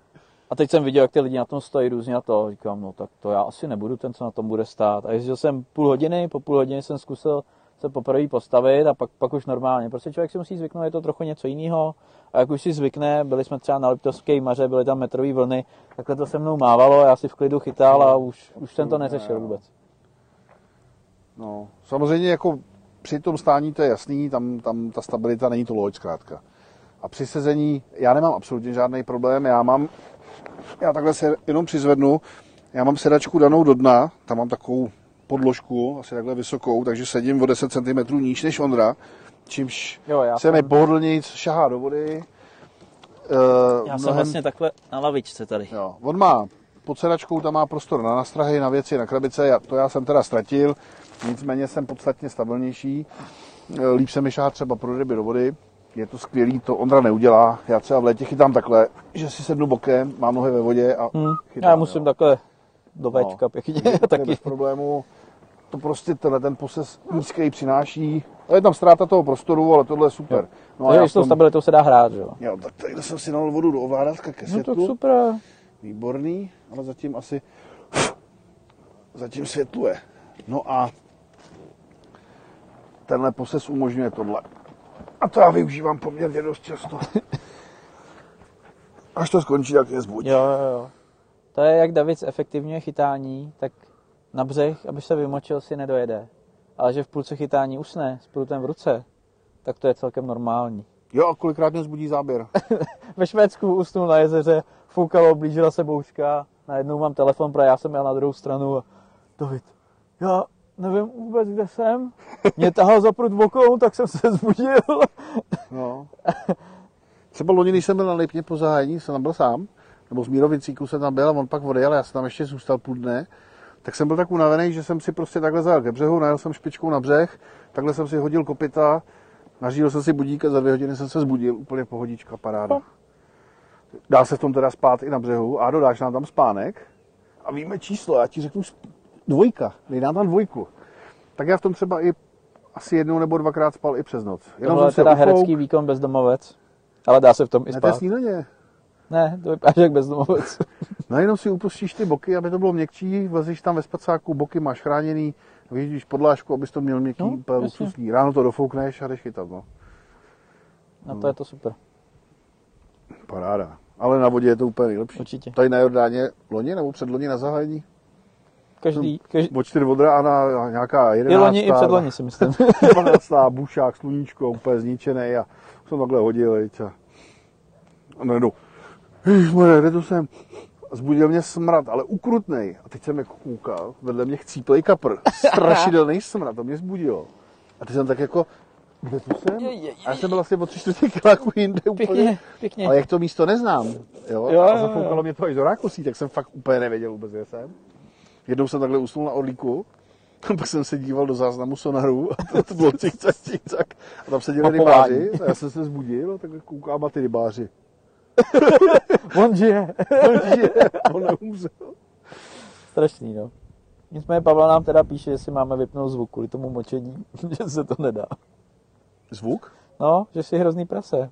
A teď jsem viděl, jak ty lidi na tom stojí různě a to. Říkám, no tak to já asi nebudu ten, co na tom bude stát. A jezdil jsem půl hodiny, po půl hodině jsem zkusil se poprvé postavit a pak, pak už normálně. Prostě člověk si musí zvyknout, je to trochu něco jiného. A jak už si zvykne, byli jsme třeba na Liptovské maře, byly tam metrové vlny, takhle to se mnou mávalo, já si v klidu chytal a už, už jsem to neřešil vůbec. No, samozřejmě jako při tom stání to je jasný, tam, tam ta stabilita není to loď zkrátka. A při sezení já nemám absolutně žádný problém, já mám, já takhle se jenom přizvednu, já mám sedačku danou do dna, tam mám takovou podložku, asi takhle vysokou, takže sedím o 10 cm níž než Ondra, čímž Jo, já se mi jsem- pohodlněji šahá do vody. Uh, Já jsem vlastně takhle na lavičce tady. Jo, on má pod sedačkou, tam má prostor na nastrahy, na věci, na krabice, já, to já jsem teda ztratil, nicméně jsem podstatně stabilnější. E, Líp se mi šahá třeba pro ryby do vody, je to skvělý, to Ondra neudělá. Já třeba v létě chytám takhle, že si sednu bokem, mám nohy ve vodě a Hmm. chytám. Já musím jo. takhle do Včka No. pěkně To (laughs) taky. bez problému. To prostě tenhle ten poses nízký přináší. A je tam ztráta toho prostoru, ale tohle je super. No Takže já s tom- stabilitou se dá hrát, že jo? Jo, tak tady jsem si nalil vodu do ovládatka ke No světlu. tak super. Výborný, ale zatím asi zatím světluje. No a tenhle poses umožňuje tohle. A to já využívám poměrně dost často. Až to skončí, tak je zbuď. Jo, jo, jo. To je, jak David efektivně chytání, tak na břeh, aby se vymočil, si nedojede. Ale že v půlce chytání usne s prutem v ruce, tak to je celkem normální. Jo, a kolikrát mě zbudí záběr. (laughs) Ve Švédsku usnul na jezeře, foukalo, blížila se bouřka, najednou mám telefon, protože já jsem jel na druhou stranu a David, já nevím vůbec, kde jsem. Mě tahal za prut bokou, tak jsem se zbudil. No. Třeba loni, když jsem byl na Lipně po zahájení, jsem tam byl sám, nebo z Mírovicíku jsem tam byl a on pak odjel, já jsem tam ještě zůstal půl dne, tak jsem byl tak unavený, že jsem si prostě takhle zajel ke břehu, najel jsem špičkou na břeh, takhle jsem si hodil kopita, nařídil jsem si budík a za dvě hodiny jsem se zbudil, úplně pohodička, paráda. Dá se v tom teda spát i na břehu a dodáš nám tam spánek a víme číslo, já ti řeknu dvojka, dej nám tam dvojku. Tak já v tom třeba i asi jednou nebo dvakrát spal i přes noc. Tohle je jsem teda ufouk- herecký výkon bezdomovec. Ale dá se v tom i Ne, to je spát. snídaně. Ne, to vypadá jak bezdomovec. (laughs) No jenom si upustíš ty boky, aby to bylo měkčí, vlezeš tam ve spacáku, boky máš chráněný, vyjíždíš podlážku, abys to měl měkký, No, no, úplně luxusní. Ráno to dofoukneš a jdeš chytat, no. Na to je to super. Paráda. Ale na vodě je to úplně nejlepší. Určitě. Tady na Jordáně loni nebo předloni na zahájení? Každý, každý O čtyři od rána nějaká i jedenáctá. loni, i předloni si myslím. (laughs) 12. bušák, sluníčko, úplně zničený a jsem takhle hodil, viď, a a najednou, ježišmarja, kde to jsem? A Zbudil mě smrad, ale ukrutnej. A teď jsem jako koukal, vedle mě chcíplej kapr. Strašidelný smrad, to mě zbudilo. A teď jsem tak jako, kde tu jsem? A já jsem byl asi o tři čtvrtě kiláku jinde úplně. Pěkně, pěkně. Ale jak to místo neznám, jo, Jo, a zafoukalo mě to až do rákosí, tak jsem fakt úplně nevěděl vůbec, kde jsem. Jednou jsem takhle usnul na orlíku, (laughs) pak jsem se díval do záznamu sonaru a to, to bylo cak, cik, cak. A tam seděli Mapování. rybáři, a já jsem se zbudil a tak koukám a ty rybáři. (laughs) On žije. (laughs) On žije, on neumřel. Strašný, no. Nicméně Pavla nám teda píše, že si máme vypnout zvuk kvůli tomu močení, že se to nedá. Zvuk? No, že jsi hrozný prase.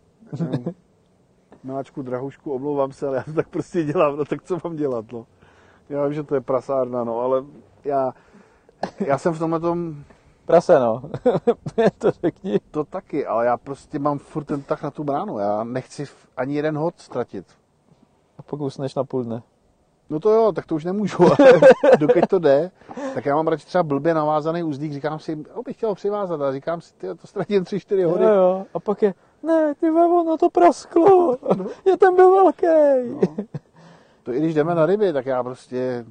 Miláčku, drahušku, omlouvám se, ale já to tak prostě dělám, no tak co mám dělat, no. Já vím, že to je prasárna, no, ale já, já jsem v tomhle tom Prase, no. (laughs) to řekni. to taky, ale já prostě mám furt ten tak na tu bránu, já nechci ani jeden hod ztratit. A pokud usneš na půl dne. No to jo, tak to už nemůžu, ale (laughs) dokud to jde, tak já mám radši třeba blbě navázaný uzdík, říkám si, jo, bych chtěl přivázat, a říkám si, ty, to ztratím 3-4 hody. Jo, jo. A pak je, ne, ty vole, ono to prasklo. Je ten byl velký. No. To i když jdeme na ryby, tak já prostě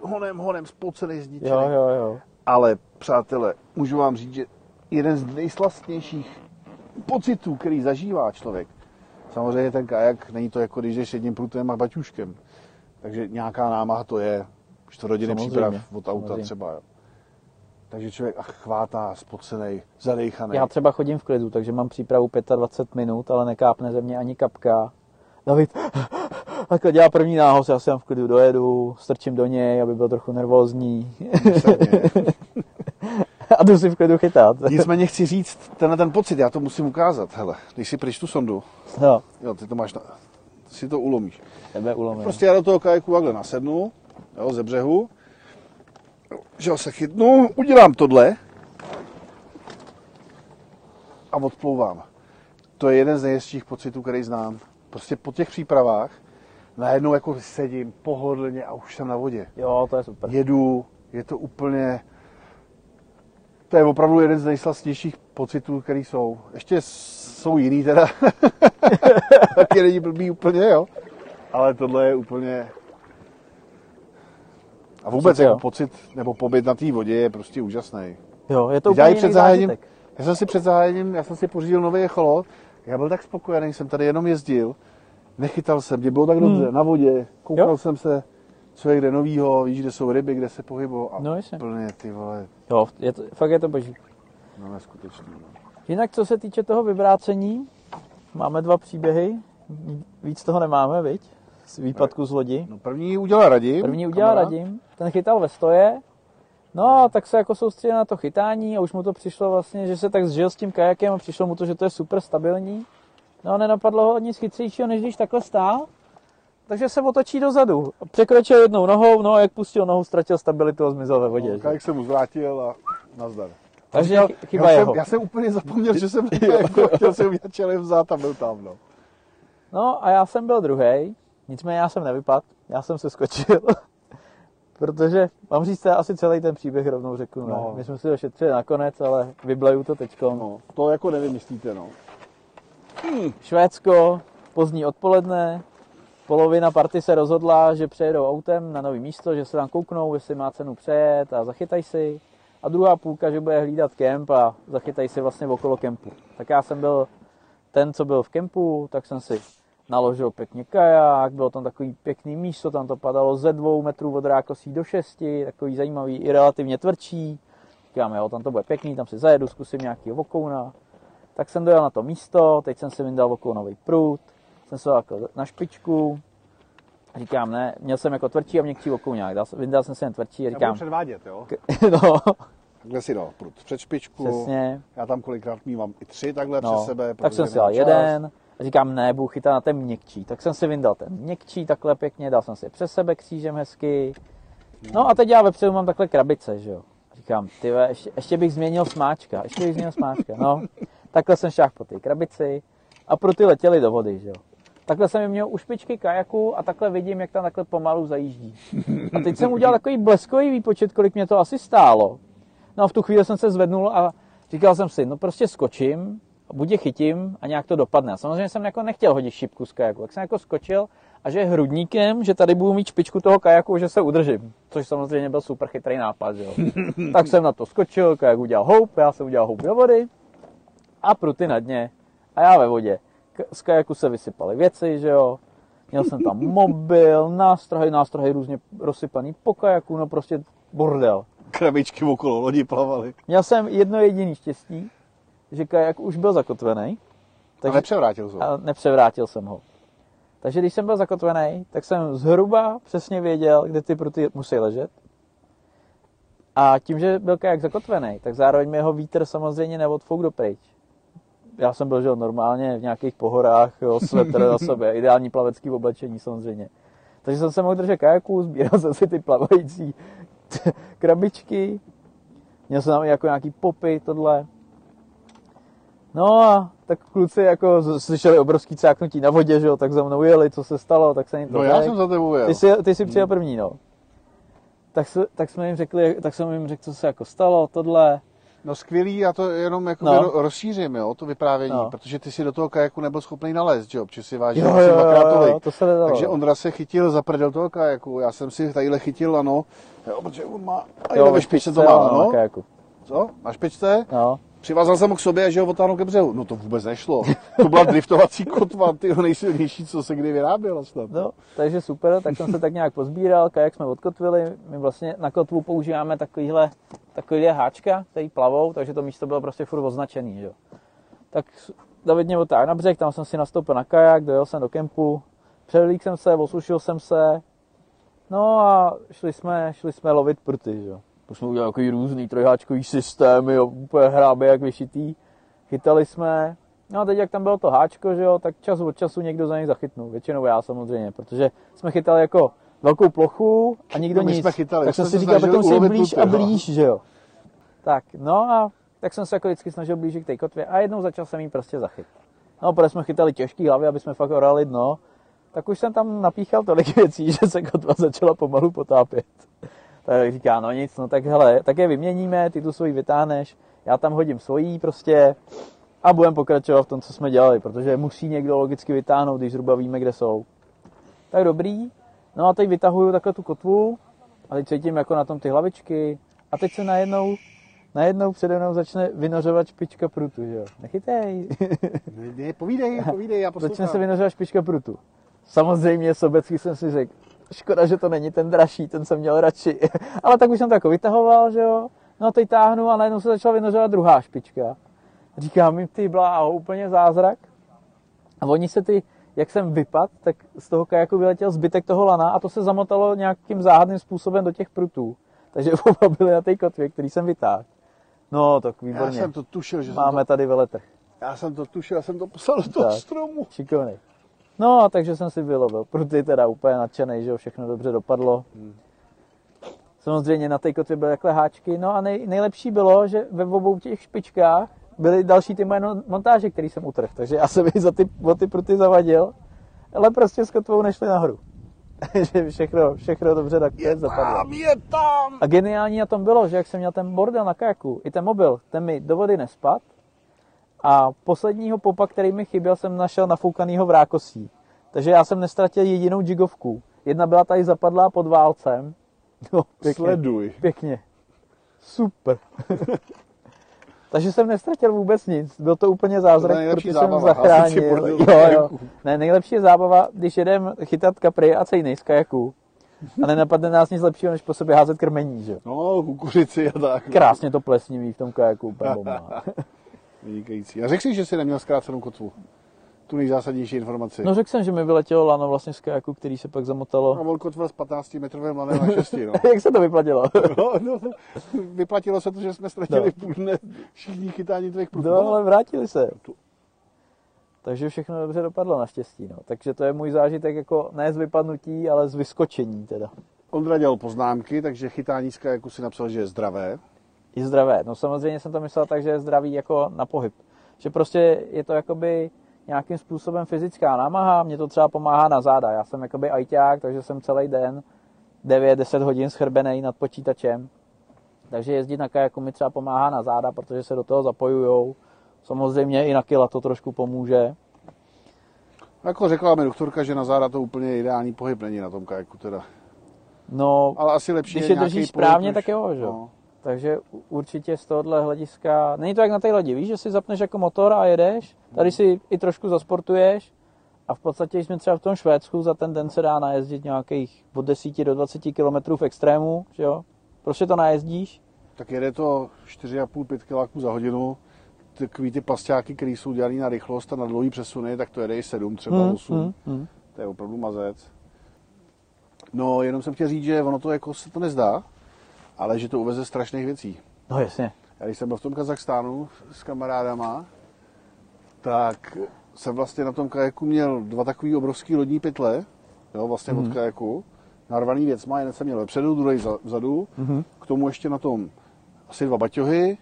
to honem, honem, spocený, zničený. Jo, jo, jo. Ale přátelé, můžu vám říct, že jeden z nejslastnějších pocitů, který zažívá člověk, samozřejmě ten kajak, není to jako když jdeš jedním prutem a baťuškem. Takže nějaká námaha to je, čtvrthodiny Samozřejmě, příprav od auta samozřejmě. třeba. Jo. Takže člověk ach, chvátá, spocený, zadejchaný. Já třeba chodím v klidu, takže mám přípravu 25 minut, ale nekápne ze mě ani kapka. David takhle dělá první nához, já tam v klidu dojedu, strčím do něj, aby byl trochu nervózní (laughs) a jdu si v klidu chytat. Nicméně chci říct, tenhle ten pocit, já to musím ukázat. Hele, když si pryč tu sondu, No, jo, ty to máš, na, ty si to ulomíš. tebe ulomím. Prostě já do toho kajaku takhle nasednu, jo, ze břehu, že ho se chytnu, udělám tohle a odplouvám. To je jeden z nejhezčích pocitů, který znám. Prostě po těch přípravách najednou jako sedím pohodlně a už jsem na vodě. Jo, to je super. Jedu, je to úplně... To je opravdu jeden z nejslastnějších pocitů, který jsou. Ještě jsou jiný teda. (laughs) Taky není blbý úplně, jo. Ale tohle je úplně... A vůbec Pocit, jo. jako pocit nebo pobyt na té vodě je prostě úžasný. Jo, je to Já úplně před zahájením, zážitek. já jsem si před zahájením, já jsem si pořídil nový echolot, já byl tak spokojený, jsem tady jenom jezdil, nechytal jsem, mě bylo tak dobře, Hmm. na vodě, koukal Jo. jsem se, co je kde novýho, víš, kde jsou ryby, kde se pohybují a No, jasně. plně ty vole, Jo, je to, fakt je to boží. no neskutečný. No. Jinak, co se týče toho vyvrácení, máme dva příběhy. Víc toho nemáme, viď? Z výpadku z lodi. no první udělal Radim. První udělal kamarád. Radim, ten chytal ve stoje, no tak se jako soustředil na to chytání a už mu to přišlo vlastně, že se tak zžil s tím kajakem a přišlo mu to, že to je super stabilní. No a nenapadlo ho nic chytřejšího, než když takhle stál, takže se otočí dozadu. Překročil jednou nohou, no a jak pustil nohu, ztratil stabilitu a zmizel ve vodě. No, kajak se mu zvrátil a nazdar. Takže chyba já, jeho. jsem, já jsem úplně zapomněl, že jsem (laughs) jako chtěl jsem udělat čelem vzát a byl tam, no. No a já jsem byl druhý, nicméně já jsem nevypadl, já jsem se skočil, (laughs) protože mám říct, já asi celý ten příběh rovnou řeknu, ne? No. My jsme si to šetřili nakonec, ale vybleju to teďko. no. To jako nevymyslíte, no. Švédsko, pozdní odpoledne, polovina party se rozhodla, že přejedou autem na nový místo, že se tam kouknou, jestli má cenu přejet a zachytaj si. A druhá půlka, že bude hlídat kemp a zachytaj si vlastně okolo kempu. Tak já jsem byl ten, co byl v kempu, tak jsem si naložil pěkně kaják, bylo tam takový pěkný místo, tam to padalo ze dvou metrů od rákosí do šesti, takový zajímavý i relativně tvrdší. Říkám, jo, tam to bude pěkný, tam si zajedu, zkusím nějaký vokouna. Tak jsem dojel na to místo, teď jsem si vyndal vokounový prut, jsem se dal jako na špičku, říkám, ne, měl jsem jako tvrdší a měkčí vokouňák, dal, jsem- vyndal jsem si jen tvrdší a říkám, předvádět, jo. (laughs) no, Takhle si dal prut před špičku. přesně, Já tam kolikrát mívám i tři takhle no, přes sebe. tak jsem si dal čas. jeden, a říkám, ne, budu chytat na ten měkčí, tak jsem si vyndal ten měkčí takhle pěkně, dal jsem si přes sebe křížem hezky, no a teď já vepředu mám takhle krabice, že jo. Říkám, ty ještě, ještě, bych změnil smáčka, ještě bych změnil smáčka, no. Takhle jsem šáhl po té krabici a pro ty letěli do vody, že jo. Takhle jsem měl u špičky kajaku a takhle vidím, jak tam takhle pomalu zajíždí. A teď jsem udělal takový bleskový výpočet, kolik mě to asi stálo. No a v tu chvíli jsem se zvednul a říkal jsem si, no prostě skočím, buď je chytím a nějak to dopadne. A samozřejmě jsem jako nechtěl hodit šipku z kajaku, tak jsem jako skočil a že hrudníkem, že tady budu mít špičku toho kajaku, že se udržím. Což samozřejmě byl super chytrý nápad, jo. tak jsem na to skočil, kajak udělal houp, já jsem udělal houp do vody a pruty na dně a já ve vodě. Z kajaku se vysypaly věci, že jo. Měl jsem tam mobil, nástrahy, nástrahy různě rozsypaný po kajaku, no prostě bordel. Krabičky okolo lodi plavaly. Měl jsem jedno jediný štěstí, že kajak už byl zakotvený. A nepřevrátil to. a nepřevrátil jsem ho. Takže když jsem byl zakotvený, tak jsem zhruba přesně věděl, kde ty pruty musí ležet. A tím, že byl kajak zakotvený, tak zároveň mi jeho vítr samozřejmě neodfouk dopryč. Já jsem byl že jo, normálně v nějakých pohorách, jo, svetr na (laughs) sobě, ideální plavecký oblečení samozřejmě. Takže jsem se mohl držet kajaku, sbíral jsem si ty plavající (laughs) krabičky, měl jsem tam jako nějaký popy, tohle. No a tak kluci jako slyšeli obrovský cáknutí na vodě, že jo, tak za mnou jeli, co se stalo, tak jsem jim to No já jsem za tebou jel. Ty jsi, ty jsi přijel první, no. Tak, se, tak jsme jim řekli, tak jsem jim řekl, co se jako stalo, tohle. No skvělý, já to jenom jako No. rozšířím, jo, to vyprávění, No. protože ty si do toho kajaku nebyl schopný nalézt, že protože si vážil Jo, jo, jo, tolik. jo, to se nedalo. Takže Ondra se chytil za prdel toho kajaku, já jsem si tadyhle chytil, ano, jo, protože on má, a Jo, ve špičce to má, no, co, na špičce, No, přivázal jsem ho k sobě že ho otáhnu ke břehu, no to vůbec nešlo, to byla driftovací kotva, ty nejsilnější, co se kdy vyráběla snad. no, takže super, tak jsem se tak nějak pozbíral, kajak jsme odkotvili, my vlastně na kotvu používáme takovýhle, takovýhle háčka, který plavou, takže to místo bylo prostě furt označený, že. Tak David mě otáhl na břeh, tam jsem si nastoupil na kajak, dojel jsem do kempu, převlík jsem se, osušil jsem se, no a šli jsme, šli jsme lovit pruty, že. To jsme udělali takový různý trojháčkový systémy, jo, úplně hrábe jak vyšitý. Chytali jsme, no a teď jak tam bylo to háčko, že jo, tak čas od času někdo za něj zachytnul, většinou já samozřejmě, protože jsme chytali jako velkou plochu a nikdo No, nic. jsme chytali, tak jsem se si říkal, potom si blíž a no. blíž, že jo. Tak, no a tak jsem se jako vždycky snažil blížit k té kotvě a jednou začal jsem jí prostě zachyt. No, protože jsme chytali těžký hlavy, aby jsme fakt orali dno, tak už jsem tam napíchal tolik (laughs) věcí, že se kotva začala pomalu potápět. Tak říká, no nic, no tak hele, tak je vyměníme, ty tu svoji vytáhneš, já tam hodím svojí prostě a budeme pokračovat v tom, co jsme dělali, protože musí někdo logicky vytáhnout, když zhruba víme, kde jsou. Tak dobrý, no a teď vytahuju takhle tu kotvu a teď cítím jako na tom ty hlavičky a teď se najednou, najednou přede mnou začne vynořovat špička prutu, že jo. Nechytej. (laughs) Ne, ne, povídej, povídej, já Začne poslouchám. se vynořovat špička prutu. Samozřejmě sobecky jsem si řekl, škoda, že to není ten dražší, ten jsem měl radši. (laughs) Ale tak už jsem to jako vytahoval, že jo. No teď táhnu a najednou se začala vynořovat druhá špička. Říkám jim, ty bláho, úplně zázrak. A oni se ty, jak jsem vypad, tak z toho kajaku vyletěl zbytek toho lana a to se zamotalo nějakým záhadným způsobem do těch prutů. Takže (laughs) oba byly na té kotvě, který jsem vytáhl. No, tak Já výborně. jsem to tušil, že Máme to, tady veletrh. já jsem to tušil, já jsem to poslal do toho Tak. stromu. Šikovný. No, a takže jsem si vylovil. Pruty teda úplně nadšený, že jo, všechno dobře dopadlo. Samozřejmě na té kotvě byly takhle háčky. No a nej, nejlepší bylo, že ve obou těch špičkách byly další ty moje montáže, které jsem utrhl. Takže já jsem za ty, o ty pruty zavadil, ale prostě s kotvou nešli nahoru. (laughs) Takže všechno, všechno dobře tak je zapadlo. je tam! A geniální na tom bylo, že jak jsem měl ten bordel na kajaku, i ten mobil, ten mi do vody nespad. A posledního popa, který mi chyběl, jsem našel nafoukanýho v rákosí. Takže já jsem nestratil jedinou jigovku. Jedna byla tady zapadlá pod válcem. No, pěkně. Sleduj. Pěkně. Super. (laughs) Takže jsem nestratil vůbec nic. Byl to úplně zázrak, To protože jsem zábava, si zachránil. Jo, jo. Ne, nejlepší je zábava, když jedem chytat kapry a cejny z kajaku. A nenapadne nás nic lepšího, než po sobě házet krmení, že? No, kukuřici a tak. Krásně to plesniví v tom kajaku, úplně bomba. (laughs) Vynikající. A řekl jsi, že jsi neměl zkrácenou kotvu. Tu nejzásadnější informaci. No řekl jsem, že mi vyletělo lano vlastně z kajaku, který se pak zamotalo. A byl kotva s 15 metrovým lanem na (laughs) šesti, no. Jak se to vyplatilo? (laughs) no, no. Vyplatilo se to, že jsme ztratili no. půl dne všichni chytání tvých prutů. No, ale vrátili se. Takže všechno dobře dopadlo naštěstí. No. Takže to je můj zážitek jako ne z vypadnutí, ale z vyskočení teda. Ondra dělal poznámky, takže chytání z kajaku si napsal, že je zdravé. I zdravé. No samozřejmě jsem to myslel tak, že je zdravý jako na pohyb. Že prostě je to jakoby nějakým způsobem fyzická námaha, mě to třeba pomáhá na záda. Já jsem jakoby ajťák, takže jsem celý den 9-10 hodin schrbený nad počítačem. Takže jezdit na kajaku mi třeba pomáhá na záda, protože se do toho zapojujou. Samozřejmě i na kila to trošku pomůže. Jako řekla mi doktorka, že na záda to úplně ideální pohyb není na tom kajaku teda. No, Ale asi lepší Když je je držíš nějaký správně, pohyb, tak jo, že jo. No. Takže určitě z tohohle hlediska, není to jak na té lodi, víš, že si zapneš jako motor a jedeš, tady si i trošku zasportuješ a v podstatě jsme třeba v tom Švédsku, za ten den se dá najezdit nějakých od 10 do 20 km v extrému, že jo, prostě to najezdíš, Tak jede to 4,5-5 kg za hodinu. Takový ty plastáky, které jsou dělané na rychlost a na dlouhý přesuny, tak to jede i 7, třeba Hmm, 8. hmm, hmm. To je opravdu mazec. No, jenom jsem chtěl říct, že ono to jako se to nezdá, ale že to uveze strašných věcí. no jasně, Já když jsem byl v tom Kazachstánu s kamarádama, tak jsem vlastně na tom kajaku měl dva takový obrovský lodní pytle, jo, vlastně Mhm. od kajaku, narvaný věcma, jeden jsem měl vepředu, druhý za- vzadu, Mhm. k tomu ještě na tom asi dva baťohy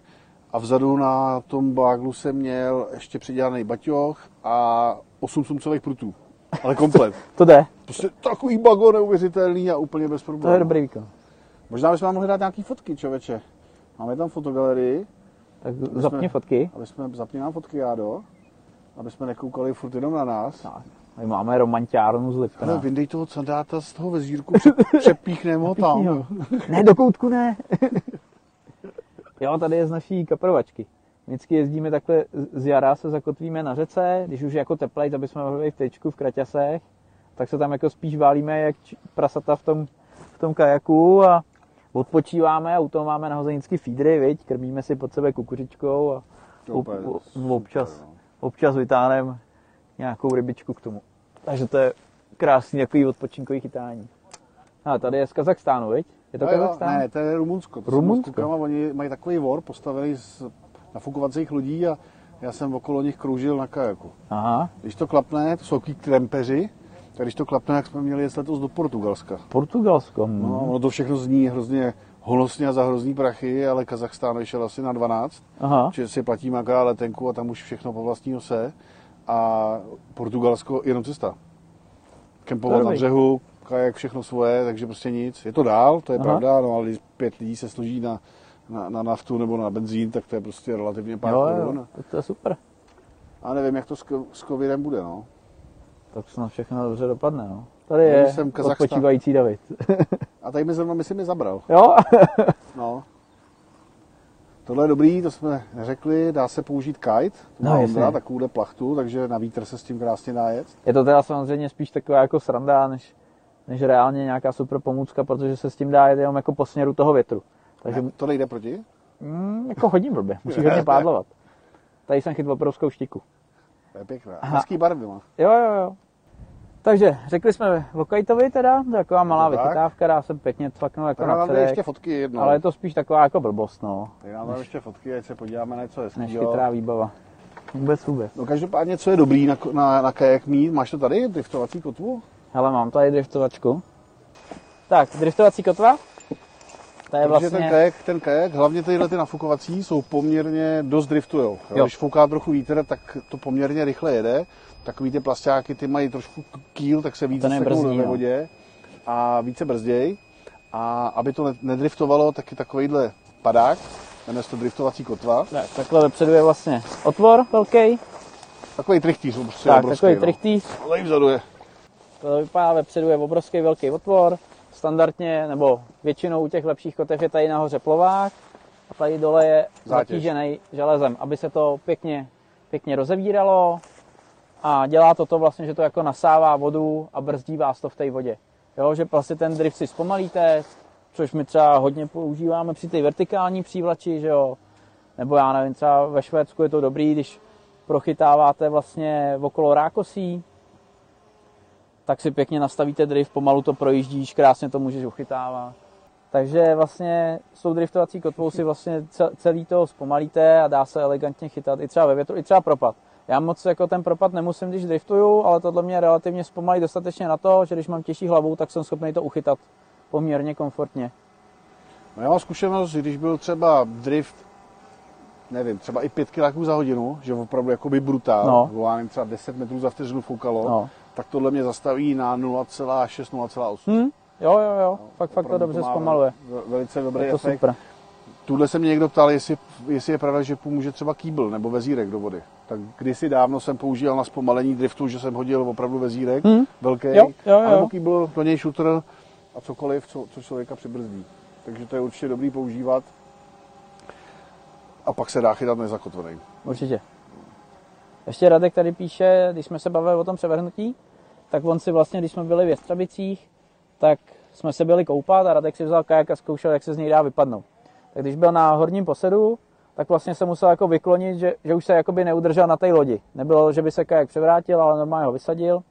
a vzadu na tom báglu jsem měl ještě přidělaný baťoh a osm sumcových prutů. Ale komplet. (laughs) to jde, Prostě takový bago neuvěřitelný a úplně bez to problémů. je dobrý výkon. Možná bychom vám mohli dát nějaký fotky, člověče. Máme tam fotogalerii, Tak zapni fotky. aby jsme zapni nám fotky, Jádo, aby jsme nekoukali furt jenom na nás. Tak, my máme romantiárnu z Ale Liptona. vyndej toho sandáta z toho vezírku, pře- (laughs) přepíchneme ho tam. Jo. Ne, do koutku ne. (laughs) jo, tady je z naší kaprovačky. Vždycky jezdíme takhle z jara, se zakotvíme na řece, když už je jako teplej, aby jsme mohli v tečku, v kraťasech, tak se tam jako spíš válíme jak prasata v tom, v tom kajaku a odpočíváme a u toho máme nahozený vždycky feedery, viď? krmíme si pod sebe kukuřičkou a ob, ob, super, občas, no. občas vytáhneme nějakou rybičku k tomu. Takže to je krásný takový odpočinkový chytání. A tady je z Kazachstánu, viď? Je to No Kazachstán? Ne, to je Rumunsko. To Rumunsko. Klukama, oni mají takový vor postavený z nafukovacích lodí a já jsem okolo nich kroužil na kajaku. Aha, Když to klapne, to jsou takový krempeři, tak když to klapne, jak jsme měli jet letos do Portugalska. Portugalsko. hm. No, ono to všechno zní hrozně honosně a za hrozný prachy, ale Kazachstán vyšel asi na 12, Aha, že si platíme akorát letenku a tam už všechno po vlastní ose. A Portugalsko jenom cesta. Kempovat na břehu, kajak všechno svoje, takže prostě nic. Je to dál, to je Aha. pravda, no, ale když pět lidí se složí na, na, na naftu nebo na benzín, tak to je prostě relativně pár jo, korun. jo, to, je super. A nevím, jak to s, s covidem bude, no. Tak snad všechno dobře dopadne, no. Tady No, je jsem odpočívající David. (laughs) A tady mi zrovna, myslím, mi zabral. jo? (laughs) No. Tohle je dobrý, to jsme neřekli, dá se použít kite, to No, má. Ondra, takovouhle plachtu, takže na vítr se s tím krásně dá jet. je to teda samozřejmě spíš taková jako sranda, než, než reálně nějaká super pomůcka, protože se s tím dá jet jenom jako po směru toho větru. Takže To nejde proti? mm, jako hodím blbě, musíš hodně (laughs) pádlovat. Tady jsem chytl obrovskou štiku. To je pěkné. Aha. Hezký barvy má. Jo, jo, jo. Takže řekli jsme o kajtovi teda, taková malá Tak. vychytávka, dá se pěkně cvaknout jako Tak na předek, ještě fotky jedno. ale je to spíš taková jako blbost, no, Tady nám ještě fotky, ať se podíváme na něco než hezkýho. chytrá výbava. Vůbec, vůbec. No každopádně, co je dobrý na, na, na kajak mít, máš to tady, driftovací kotvu? Hele, mám tady driftovačku. Tak, driftovací kotva. To je Protože ten vlastně, kajak, ten kajak, hlavně tyhle ty nafukovací, jsou poměrně dost driftujou. Jo? Jo. Když fouká trochu vítr, tak to poměrně rychle jede. Takový ty plastáky, ty mají trošku kýl, tak se víc zaseknou ve no. vodě a více brzděj. A aby to ne- nedriftovalo, tak je takovýhle padák, jmenuje se to driftovací kotva. tak, takhle vepředu je vlastně otvor velký, Takový trichtýř, prostě tak, obrovský. takový no. trichtýř, A tady vzadu je. to vypadá vepředu je obrovský velký otvor, standardně, nebo většinou u těch lepších kotev je tady nahoře plovák a tady dole je Zátěž. zatížený železem, aby se to pěkně, pěkně rozevíralo a dělá to to vlastně, že to jako nasává vodu a brzdí vás to v té vodě. Jo, že vlastně ten drift si zpomalíte, což my třeba hodně používáme při té vertikální přívlači, že jo, nebo já nevím, třeba ve Švédsku je to dobrý, když prochytáváte vlastně okolo rákosí, tak si pěkně nastavíte drift, pomalu to projíždíš, krásně to můžeš uchytávat. Takže vlastně s tou driftovací kotvou si vlastně ce- celý to zpomalíte a dá se elegantně chytat i třeba ve větru, i třeba propad. Já moc jako ten propad nemusím, když driftuju, ale tohle mě relativně zpomalí dostatečně na to, že když mám těžší hlavu, tak jsem schopný to uchytat poměrně komfortně. No já mám zkušenost, když byl třeba drift, nevím, třeba i 5 kg za hodinu, že opravdu jakoby brutál, No. nevím, třeba 10 metrů za vteřinu foukalo, No. Tak tohle mě zastaví na 0,6, 0,8. Hm? Jo, jo, jo, fakt, fakt to dobře má zpomaluje. ve- Velice dobrý Je to efekt. super. Tuhle se mě někdo ptal, jestli, jestli je pravda, že pomůže třeba kýbl nebo vezírek do vody. Tak kdysi dávno jsem používal na zpomalení driftu, že jsem hodil opravdu vezírek, Hm? velký, Jo, jo, jo. anebo kýbl, do něj šutr a cokoliv, co, co člověka přibrzdí. Takže to je určitě dobrý používat. A pak se dá chytat nezakotvený. Určitě. Ještě Radek tady píše, když jsme se bavili o tom převrhnutí, tak on si vlastně, když jsme byli v Jestřabicích, tak jsme se byli koupat a Radek si vzal kajak a zkoušel, jak se z něj dá vypadnout. Tak když byl na horním posedu, tak vlastně se musel jako vyklonit, že, že už se jakoby neudržel na té lodi. Nebylo, že by se kajak převrátil, ale normálně ho vysadil.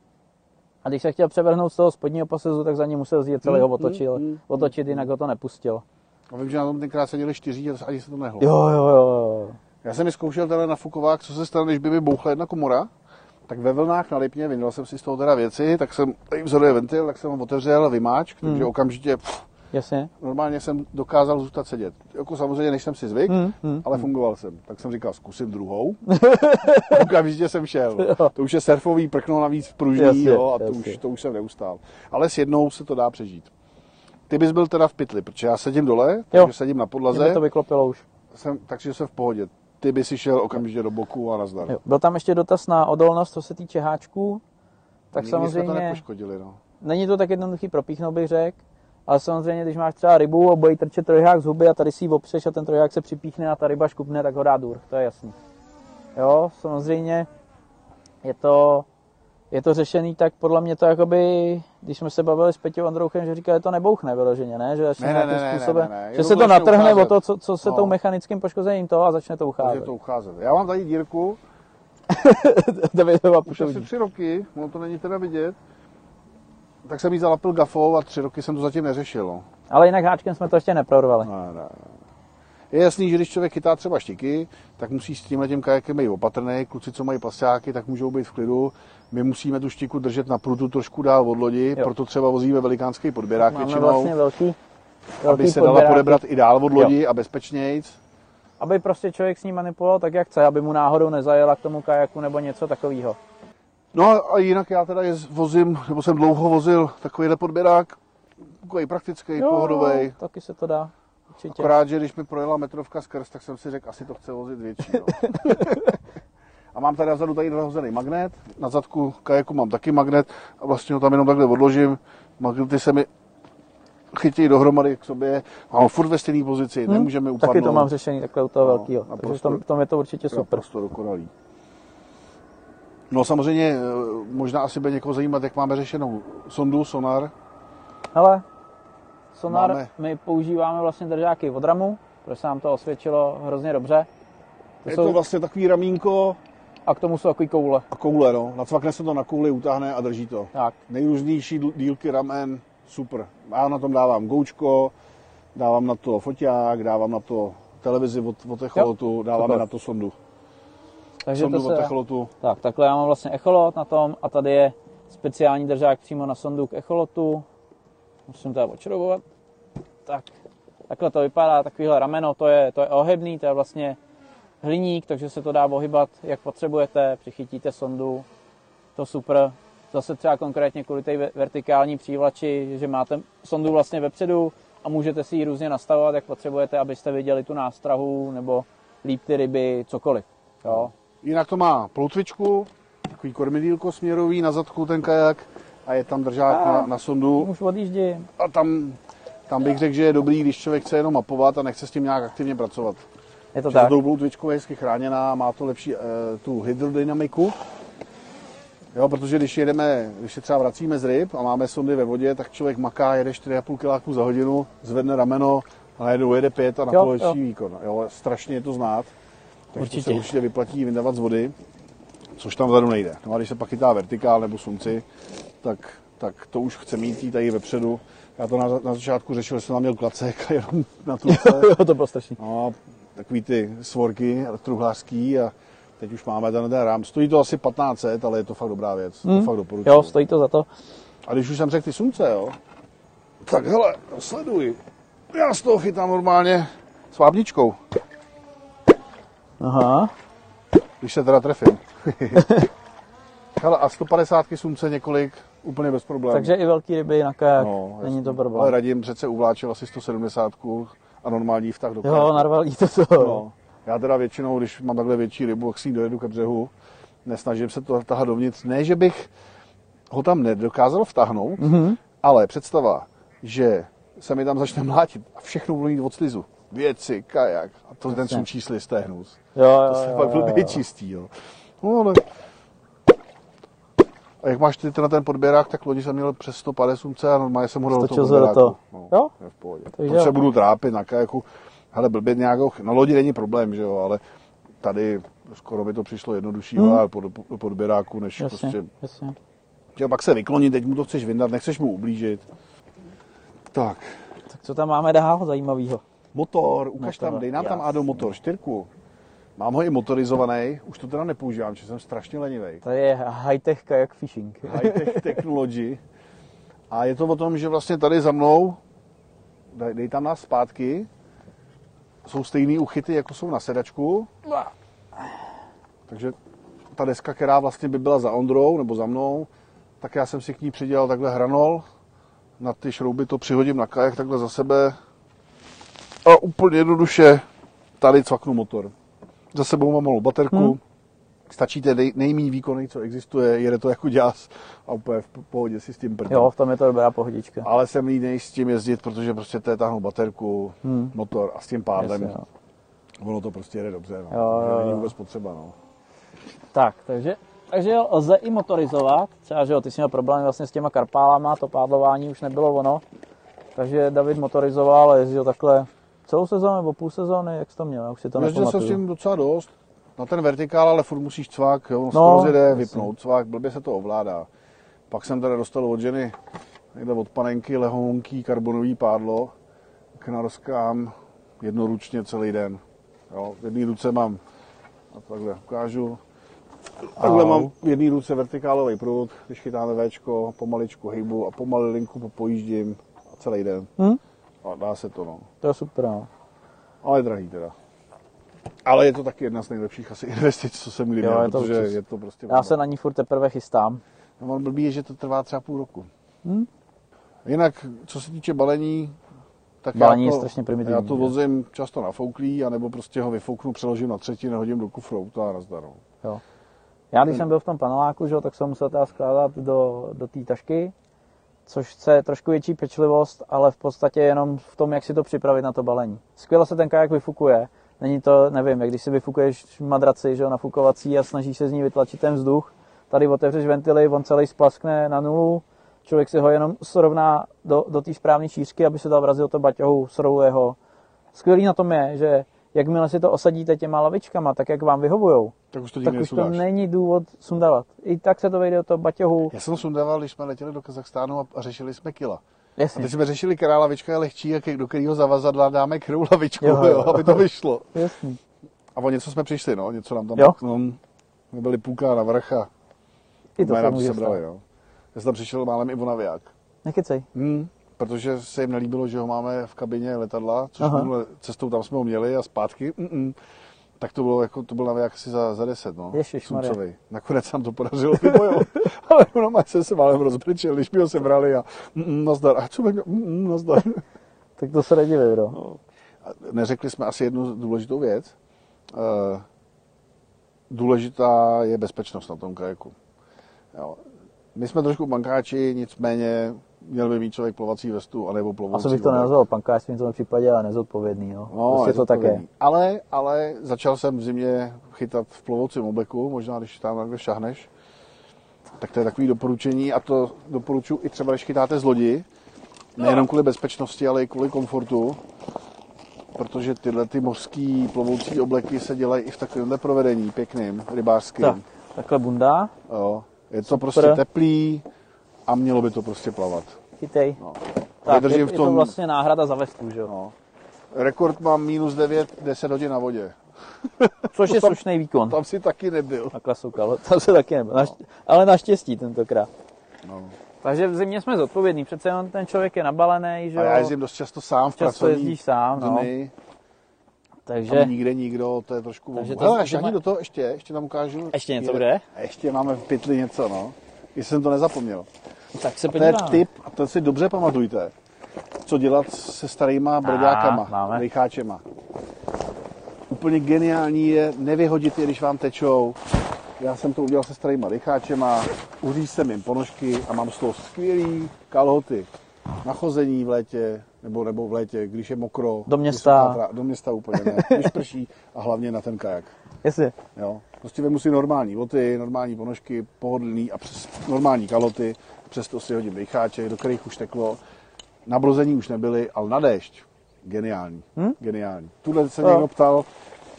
A když se chtěl převrhnout z toho spodního posedu, tak za ním musel zjet celý ho Mm, otočil, mm, mm, otočit, jinak ho to nepustil. A vím, že na tom tenkrát seděli čtyři a ani se to nehlo. Jo, jo, jo, jo. Já jsem mi zkoušel teda na fukovák, co se stane, když by mi bouchla jedna komora. Tak ve vlnách na Lipně, vyndal jsem si z toho teda věci, tak jsem, tady vzadu je ventil, tak jsem ho otevřel vymáčk, takže Hmm. okamžitě pff, Jasně. normálně jsem dokázal zůstat sedět. Jako samozřejmě, než jsem si zvyk, Hmm, hmm, ale fungoval jsem. Tak jsem říkal, zkusím druhou. (laughs) Okamžitě jsem šel. Jo. To už je surfový prkno navíc pružný Jasně, jo, a to jasně. už, to už jsem neustál. Ale s jednou se to dá přežít. Ty bys byl teda v pytli, protože já sedím dole, takže Jo. sedím na Mě podlaze, to vyklopilo už. jsem, takže jsem v pohodě. Ty by si šel okamžitě do boku a nazdar. Jo. Byl tam ještě dotaz na odolnost, co se týče háčků. Tak Nikdy jsme to samozřejmě nepoškodili, no. není to tak jednoduchý propíchnout, bych řekl. Ale samozřejmě, když máš třeba rybu a bojí trčet trojhák z huby a tady si ji opřeš a ten trojhák se připíchne a ta ryba škupne, tak ho dá důr, to je jasný. Jo, samozřejmě je to, je to řešený tak podle mě to jakoby, když jsme se bavili s Peťou Androuchem, že říká, že to nebouchne vyloženě, ne? Že, Ne, ne, ne, způsobem, ne, ne, ne. že se to natrhne ucházet. o to, co, co se No. tou mechanickým poškozením toho a začne to Může ucházet. to ucházet. Já mám tady dírku, (laughs) Davidova už asi tři roky, ono to není teda vidět. Tak jsem jí zalapil gafou a tři roky jsem to zatím neřešil. No. Ale jinak háčkem jsme to ještě neprorvali. Ne, ne, ne. Je jasný, že když člověk chytá třeba štiky, tak musí s tímhle tím kajakem být opatrný. Kluci, co mají pasťáky, tak můžou být v klidu. My musíme tu štiku držet na prutu trošku dál od lodi, Jo. proto třeba vozíme velikánský podběrák Máme většinou, vlastně velký, velký aby se dala podebrat i dál od lodi a bezpečnějc. aby prostě člověk s ním manipuloval tak, jak chce, aby mu náhodou nezajela k tomu kajaku nebo něco takového. No a jinak já teda vozím, nebo jsem dlouho vozil takovýhle podběrák, takový praktický, pohodový. taky se to dá. Určitě. Akorát, že když mi projela metrovka skrz, tak jsem si řekl, asi to chce vozit větší. No. (laughs) a mám tady vzadu tady nahozený magnet, na zadku kajaku mám taky magnet a vlastně ho tam jenom takhle odložím. Magnety se mi chytí dohromady k sobě, mám furt ve stejné pozici, Hm, nemůžeme upadnout. Taky to mám řešený takhle u toho No, velkého. Takže tom, v tom je to určitě super. Naprosto dokonalý. No samozřejmě, eh, možná asi bude někoho zajímat, jak máme řešenou sondu, sonar. Hele, sonar Máme. my používáme vlastně držáky od ramu, protože se nám to osvědčilo hrozně dobře. To Je jsou, to vlastně takový ramínko A k tomu jsou takový koule. a koule, no. Nacvakne se to na kouli, utáhne a drží to. Tak. nejrůznější dílky ramen, super. Já na tom dávám goučko, dávám na to foťák, dávám na to televizi od, od echolotu, dáváme super. na to sondu. Takže sondu to od se, echolotu. tak, takhle já mám vlastně echolot na tom a tady je speciální držák přímo na sondu k echolotu. Musím to odšroubovat. Tak. Takhle to vypadá, takovýhle rameno, to je, to je ohybný, to je vlastně hliník, takže se to dá ohybat, jak potřebujete, přichytíte sondu, to super. Zase třeba konkrétně kvůli té vertikální přívlači, že máte sondu vlastně vepředu a můžete si ji různě nastavovat, jak potřebujete, abyste viděli tu nástrahu nebo líp ty ryby, cokoliv. Jo. Jinak to má ploutvičku, takový kormidílko směrový na zadku ten kajak a je tam držák na, na sondu. Už odjíždím. A tam, tam bych řekl, že je dobrý, když člověk chce jenom mapovat a nechce s tím nějak aktivně pracovat. Je to Že tak. tou ploutvičkou je hezky chráněná, má to lepší eh, tu hydrodynamiku. Jo, protože když jedeme, když se třeba vracíme z ryb a máme sondy ve vodě, tak člověk maká, jede 4,5 kiláků za hodinu, zvedne rameno a najednou jede 5 a na Jo, to lepší jo. výkon. Jo, strašně je to znát. Takže Určitě. to se určitě vyplatí vyndavat z vody, což tam vzadu nejde. No a když se pak chytá vertikál nebo slunci, tak, tak to už chce mít tady vepředu. Já to na, na začátku řešil, že jsem tam měl klacek a jenom na truce. (laughs) jo, to bylo strašný. No, takový ty svorky truhlářský a teď už máme ten, ten rám. Stojí to asi 1500, ale je to fakt dobrá věc. Hmm. To fakt doporučuji. Jo, stojí to za to. A když už jsem řekl ty slunce, jo, tak hele, sleduj. Já z toho chytám normálně s vábničkou, Aha. když se teda trefím. (laughs) hele, a 150 slunce několik, úplně bez problémů. Takže i velký ryby na kajak, no, není to problém. Ale radím přece uvláčil asi 170 a normální vtah do Jo, kajaku. narvalí to to. No. Já teda většinou, když mám takhle větší rybu, tak si ji dojedu ke břehu. Nesnažím se to tahat dovnitř. Ne, že bych ho tam nedokázal vtáhnout, Mhm. ale představa, že se mi tam začne mlátit a všechno budu mít od slizu. Věci, kajak a to ten Jasně. slist, to je hnus. Jo, jo, To se jo, jo, blbě čistí, jo. No ale... A jak máš ty na ten podběrák, tak loni jsem měl přes 150 slunce a normálně jsem ho dal do toho podběráku. toho. No, Jo? je v pohodě. Takže Proč se budu trápit na kajaku? Hele, blbě nějakou, na lodi není problém, že jo, ale tady skoro mi to přišlo jednodušší Hmm. hmm. pod, podběráku, než Jasně, prostě, jasně. že pak se vyklonit, teď mu to chceš vyndat, nechceš mu ublížit. Tak, Tak co tam máme dál zajímavého? motor, ukaž Motor, tam, dej nám tam jasně. Ado motor, čtyřku. Mám ho i motorizovaný, už to teda nepoužívám, že jsem strašně lenivý. To je high-tech kayak fishing. (laughs) high-tech technology. A je to o tom, že vlastně tady za mnou, dej, dej tam nás zpátky, jsou stejný uchyty, jako jsou na sedačku. Takže ta deska, která vlastně by byla za Ondrou nebo za mnou, tak já jsem si k ní přidělal takhle hranol. Na ty šrouby to přihodím na kajak takhle za sebe. A úplně jednoduše tady cvaknu motor. Za sebou mám malou baterku. Hmm. Stačí ten nej, nejméně výkonný, co existuje, jede to jako děs a úplně v pohodě si s tím prdím. Jo, v tom je to dobrá pohodička. Ale jsem línej s tím jezdit, protože prostě to je táhnout baterku, Hmm. motor a s tím pádlem Jasně, jo. ono to prostě jede dobře. No. Jo, Takže jo, není jo. vůbec potřeba. No. Tak, takže, takže jo, lze i motorizovat. Třeba, že jo, ty jsi měl problém vlastně s těma karpálama, to pádlování už nebylo ono. Takže David motorizoval a jezdil takhle celou sezónu nebo půl sezóny, jak jsi to měl, já už si to Jezdil jsem s tím docela dost. Na ten vertikál, ale furt musíš cvak, jo, No, jasně. vypnout cvak, blbě se to ovládá. Pak jsem teda dostal od ženy, někde od panenky, lehonký karbonový pádlo k naroskám jednoručně celý den. Jo, v jedné ruce mám, a takhle ukážu, takhle mám v jedné ruce vertikálový prut, když chytáme Včko, pomaličku hejbu a pomalinku pojíždím a celý den. Hm? A dá se to, no. To je super, no. Ale je drahý teda. Ale je to taky jedna z nejlepších asi (laughs) investic, co jsem kdy měl, je to protože určitě. je to prostě... Já se na ní furt teprve chystám. No, on blbý je, že to trvá třeba půl roku. Hm? Jinak, co se týče balení, tak Balení já je to, strašně primitivní, Já to vozím často nafouklý, anebo prostě ho vyfouknu, přeložím na třetí, nehodím do kufru, to a nazdar. no. Jo. Já když jsem byl v tom paneláku, že, tak jsem musel teda skládat do, do té tašky, což chce trošku větší pečlivost, ale v podstatě jenom v tom, jak si to připravit na to balení. Skvěle se ten kajak vyfukuje. Není to, nevím, jak když si vyfukuješ madraci, že jo, nafukovací a snažíš se z ní vytlačit ten vzduch, tady otevřeš ventily, on celý splaskne na nulu, člověk si ho jenom srovná do, do té správné šířky, aby se dal vrazil to baťohu, srovuje ho. Skvělý na tom je, že jakmile si to osadíte těma lavičkama, tak jak vám vyhovujou, Tak už to tak už to není důvod sundávat. I tak se to vejde do toho baťohu. Já jsem sundával, když jsme letěli do Kazachstánu a, a řešili jsme kila. A Jasně, teď jsme řešili, která lavička je lehčí a ke- do kterého zavazadla dáme kterou lavičku, Jo, jo, jo. jo, aby to vyšlo. jasný. A o něco jsme přišli, no, něco nám tam, Jo. no, my byli půlka na vrch a I to se nám to může sebrali, stát. no. Já jsem tam přišel málem i o naviják. Nekecej. Hmm. Protože se jim nelíbilo, že ho máme v kabině letadla, což minule cestou tam jsme ho měli a zpátky. Mm-mm. Tak to bylo jako, to byl navěk asi za, za 10, no. Sumcovej. Nakonec se nám to podařilo vybojovat. (laughs) Ale ono má se se málem rozbrečel, když mi ho sebrali a mm, nazdar. A co bych mm, nazdar. Tak to se nedivím, no. No. Neřekli jsme asi jednu důležitou věc. Eh, Důležitá je bezpečnost na tom kajaku. Jo. My jsme trošku bankáči, nicméně měl by mít člověk plovací vestu anebo plovoucí Asi bych to nenazval pankářstvím v tom případě, ale nezodpovědný, no. No, prostě je to tak je. zodpovědný. Ale, ale začal jsem v zimě chytat v plovoucím obleku, možná když tam takhle šahneš, tak to je takový doporučení a to doporučuji i třeba, když chytáte z lodi, nejenom kvůli bezpečnosti, ale i kvůli komfortu, protože tyhle ty mořský plovoucí obleky se dělají i v takovémhle provedení, pěkným, rybářským. Tak, takhle bundá, Jo. Je to Super. prostě teplý a mělo by to prostě plavat. chytej. No. Tak, je, Vydržím je v to tom- vlastně náhrada za vestu, že jo. No. Rekord mám minus 9, 10 hodin na vodě. (laughs) Což je tam- slušný výkon. Tam si taky nebyl. Takhle soukal, tam se taky nebyl. Naš, ale naštěstí tentokrát. No. Takže v zimě jsme zodpovědní, přece jenom ten člověk je nabalený, že A já jezdím dost často sám v Často pracovní jezdíš sám, no. dny. Takže Tam nikde nikdo, to je trošku... Takže to Hele, zima- šahni do toho ještě, ještě tam ukážu. Ještě něco bude? A ještě máme v pytli něco, no. Jestli jsem to nezapomněl. Tak se To je tip, a to si dobře pamatujte, co dělat se starýma broďákama, máme. rycháčema. Úplně geniální je nevyhodit je, když vám tečou. Já jsem to udělal se starýma rycháčema, uříz jsem jim ponožky a mám z toho skvělý kalhoty na chození v létě, nebo, nebo v létě, když je mokro. Do města. trá- Do města úplně ne, když prší a hlavně na ten kajak. Jestli. Jo. Prostě vemu si normální boty, normální ponožky, pohodlný a přes normální kaloty, přesto si hodím rycháček, do kterých už teklo. Na brození už nebyly, ale na déšť. Geniální. Hm? Geniální. Tuhle se někdo ptal,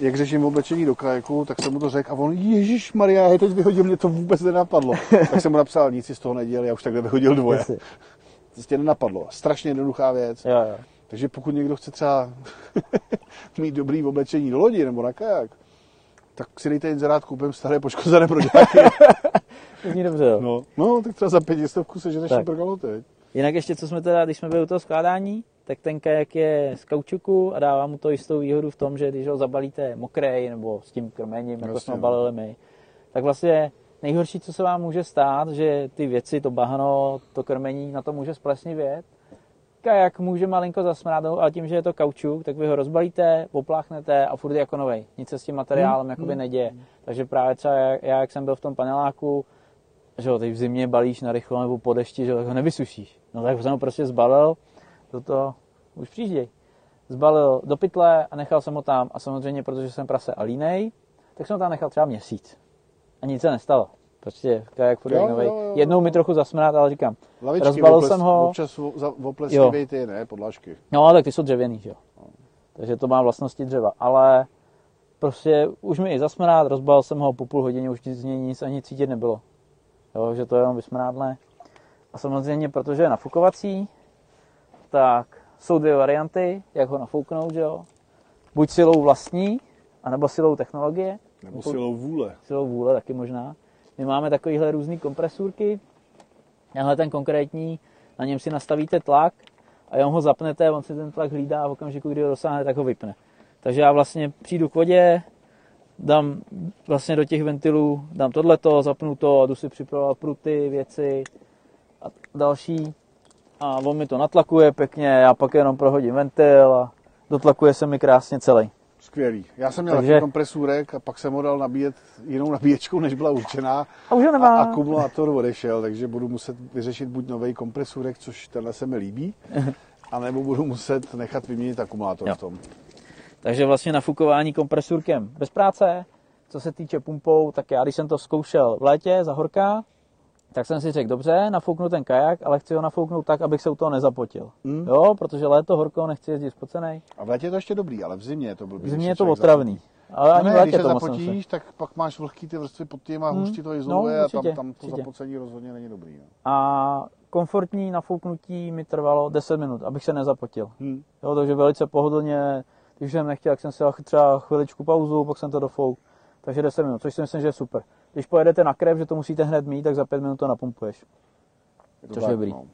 jak řeším oblečení do kajaku, tak jsem mu to řekl a on, Ježíš Maria, já teď vyhodil, mě to vůbec nenapadlo. (laughs) tak jsem mu napsal, nic si z toho nedělal, já už takhle vyhodil dvoje. Jestli. Prostě nenapadlo. Strašně jednoduchá věc. Jo, jo. Takže pokud někdo chce třeba (laughs) mít dobrý oblečení do lodi nebo na kajak, tak si dejte inzerát, koupím staré poškozené broďáky. (laughs) To zní dobře, jo. No, no, tak třeba za pětistovku se ženeš Tak. super kaloty. Jinak ještě, co jsme teda, když jsme byli u toho skládání, tak ten kajak je z kaučuku a dává mu to jistou výhodu v tom, že když ho zabalíte mokrej nebo s tím krmením, jako Jasně, jsme no. balili my, tak vlastně nejhorší, co se vám může stát, že ty věci, to bahno, to krmení, na to může splesnivět. Kajak může malinko zasmrádnout, ale tím, že je to kaučuk, tak vy ho rozbalíte, popláchnete a furt je jako novej. Nic se s tím materiálem Hmm, jakoby neděje. Takže právě třeba já, já, jak jsem byl v tom paneláku, že jo, teď v zimě balíš na rychlo nebo po dešti, že jo, tak ho nevysušíš. No tak jsem ho prostě zbalil do toho, už přijížděj. Zbalil do pytle a nechal jsem ho tam. A samozřejmě, protože jsem prase a línej, tak jsem ho tam nechal třeba měsíc. A nic se nestalo. Prostě kajak Jo, novej. jo, jo, Jednou mi trochu zasmrát, ale říkám, Lavičky, Rozbalil oples, jsem ho. Občas o- za- opleskivej ty, ne, podlažky. no ale tak ty jsou dřevěný, že jo. Takže to má vlastnosti dřeva. Ale prostě už mi i zasmrát, rozbalil jsem ho po půl hodině, už z něj nic ani cítit nebylo. Jo, že to je jenom vysmrádlé. A samozřejmě, protože je nafukovací, tak jsou dvě varianty, jak ho nafouknout, že jo. Buď silou vlastní, anebo silou technologie, Nebo silou vůle. silou vůle taky možná. My máme takovýhle různý kompresůrky. Tenhle ten konkrétní, na něm si nastavíte tlak a jenom ho zapnete, on si ten tlak hlídá a v okamžiku, kdy ho dosáhne, tak ho vypne. Takže já vlastně přijdu k vodě, dám vlastně do těch ventilů, dám tohleto, zapnu to, jdu si připravovat pruty, věci a další. A on mi to natlakuje pěkně, já pak jenom prohodím ventil a dotlakuje se mi krásně celý. Skvělý. Já jsem měl Takže- kompresůrek a pak jsem ho dal nabíjet jinou nabíječkou, než byla určená. A už ho A nemá. akumulátor odešel, takže budu muset vyřešit buď nový kompresůrek, což tenhle se mi líbí, (laughs) anebo budu muset nechat vyměnit akumulátor Jo. v tom. Takže vlastně nafukování kompresurkem bez práce. Co se týče pumpou, tak já když jsem to zkoušel v létě za horka, tak jsem si řekl, dobře, nafouknu ten kajak, ale chci ho nafouknout tak, abych se u toho nezapotil. Hmm. Jo, protože léto horko, nechci jezdit spocený. A v létě je to ještě dobrý, ale v zimě je to blbý. V zimě je to otravný. Ale ani No v ne, létě když se zapotíš, tak pak máš vlhký ty vrstvy pod tím a Hmm. hůř ti to No, izoluje a určitě, tam, tam to určitě. zapocení rozhodně není dobrý. No. A komfortní nafouknutí mi trvalo 10 minut, abych se nezapotil. Hm. Jo, takže velice pohodlně, když jsem nechtěl, tak jsem si dal třeba chviličku pauzu, pak jsem to dofouk. Takže 10 minut, což si myslím, že je super. Když pojedete na krev, že to musíte hned mít, tak za 5 minut to napumpuješ. Je to Což je tak, dobrý. No.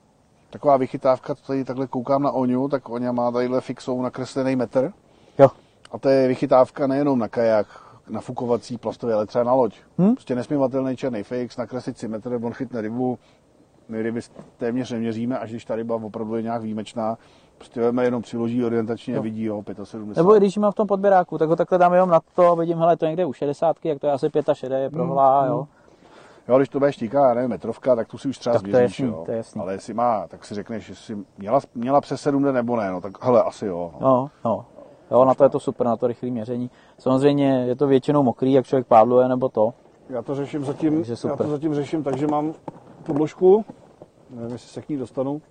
Taková vychytávka, to tady takhle koukám na Oňu, tak Oňa má tadyhle fixou nakreslený metr. Jo. A to je vychytávka nejenom na kajak, nafukovací plastový, ale třeba na loď. Hm? Prostě nesmívatelný černý fix, nakreslit si metr, on chytne rybu. My ryby téměř neměříme, až když ta ryba opravdu je nějak výjimečná. Prostě veme jenom přiloží orientačně a Jo. vidí, jo, 75. Nebo i když mám v tom podběráku, tak ho takhle dám jenom na to a vidím, hele, to někde u 60, jak to je asi 65 je prohlá, jo. Jo, když to bude štíká, já nevím, metrovka, tak tu si už třeba Tak to je jasný, jo. to je jasný. Ale jestli má, tak si řekneš, jestli měla, měla přes 7 dne nebo ne, no tak hele, asi jo. No. No, no. Jo, na to je to super, na to rychlé měření. Samozřejmě je to většinou mokrý, jak člověk pádluje, nebo to. Já to řeším zatím, Takže já to zatím řeším tak, že mám podložku, nevím, jestli se k ní dostanu,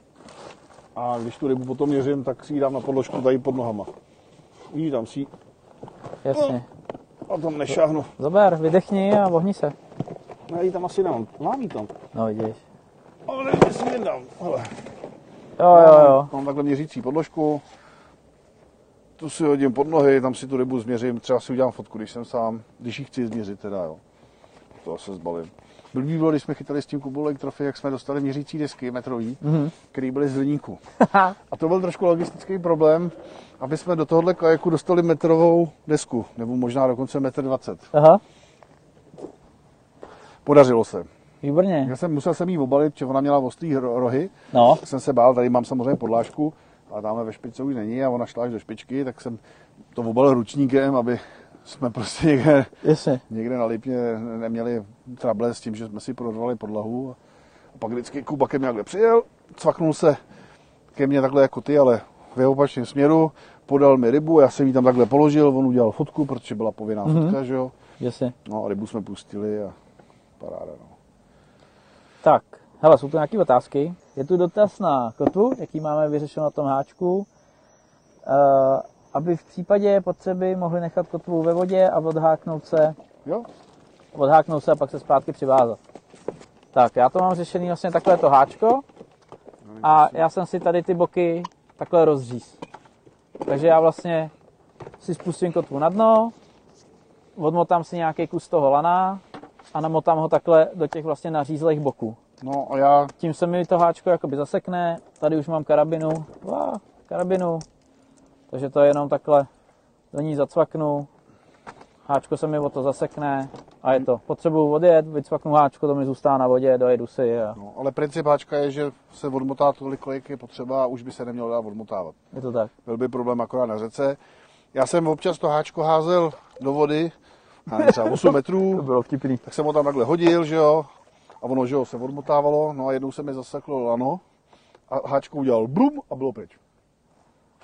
a když tu rybu potom měřím, tak si ji dám na podložku tady pod nohama. Vidíš, tam si Jasně. a tam nešáhnu. Zober, vydechni a vohni se. Já ji tam asi dám, mám ji tam. No vidíš. Ale nevím, jestli ji dám. Hele. Jo, jo, jo. Mám takhle měřící podložku, tu si hodím pod nohy, tam si tu rybu změřím, třeba si udělám fotku, když jsem sám, když ji chci změřit teda, jo. To se zbalím. Blbý bylo, když jsme chytali s tím Kubou Lake Trophy, jak jsme dostali měřící disky metrový, Mhm. který byly z hliníku. A to byl trošku logistický problém, aby jsme do tohohle kajaku dostali metrovou desku, nebo možná dokonce metr 20. Aha, Podařilo se. výborně. Já jsem musel jsem jí obalit, protože ona měla ostrý ro- rohy, No, jsem se bál, tady mám samozřejmě podlážku, a tamhle ve špičce už není a ona šla až do špičky, tak jsem to obalil ručníkem, aby jsme prostě někde, jasně. někde na Lipně neměli trable s tím, že jsme si prodvali podlahu. A, pak vždycky Kuba ke mně takhle přijel, cvaknul se ke mně takhle jako ty, ale v opačném směru, podal mi rybu, já jsem ji tam takhle položil, on udělal fotku, protože byla povinná Mhm. fotka, že jo. Jasně. No a rybu jsme pustili a paráda, no. Tak, hele, jsou tu nějaké otázky. Je tu dotaz na kotvu, jaký máme vyřešeno na tom háčku. Uh, aby v případě potřeby mohli nechat kotvu ve vodě a odháknout se, Jo, odháknout se a pak se zpátky přivázat. Tak, já to mám řešený vlastně takhle to háčko a já jsem si tady ty boky takhle rozříz. Takže já vlastně si spustím kotvu na dno, odmotám si nějaký kus toho lana a namotám ho takhle do těch vlastně nařízlých boků. no a já Tím se mi to háčko jakoby zasekne, tady už mám karabinu, Vá, karabinu, takže to je jenom takhle, do ní zacvaknu, háčko se mi o to zasekne a je to. Potřebuju odjet, vycvaknu háčko, to mi zůstává na vodě, dojedu si a No, ale princip háčka je, že se odmotá tolik, kolik je potřeba a už by se nemělo dát odmotávat. je to tak. Byl by problém akorát na řece. Já jsem občas to háčko házel do vody, nevím, třeba 8 metrů, (laughs) bylo vtipný. tak jsem ho tam takhle hodil, že jo, a ono, že jo, se odmotávalo, no a jednou se mi zaseklo lano a háčko udělal blum a bylo pryč.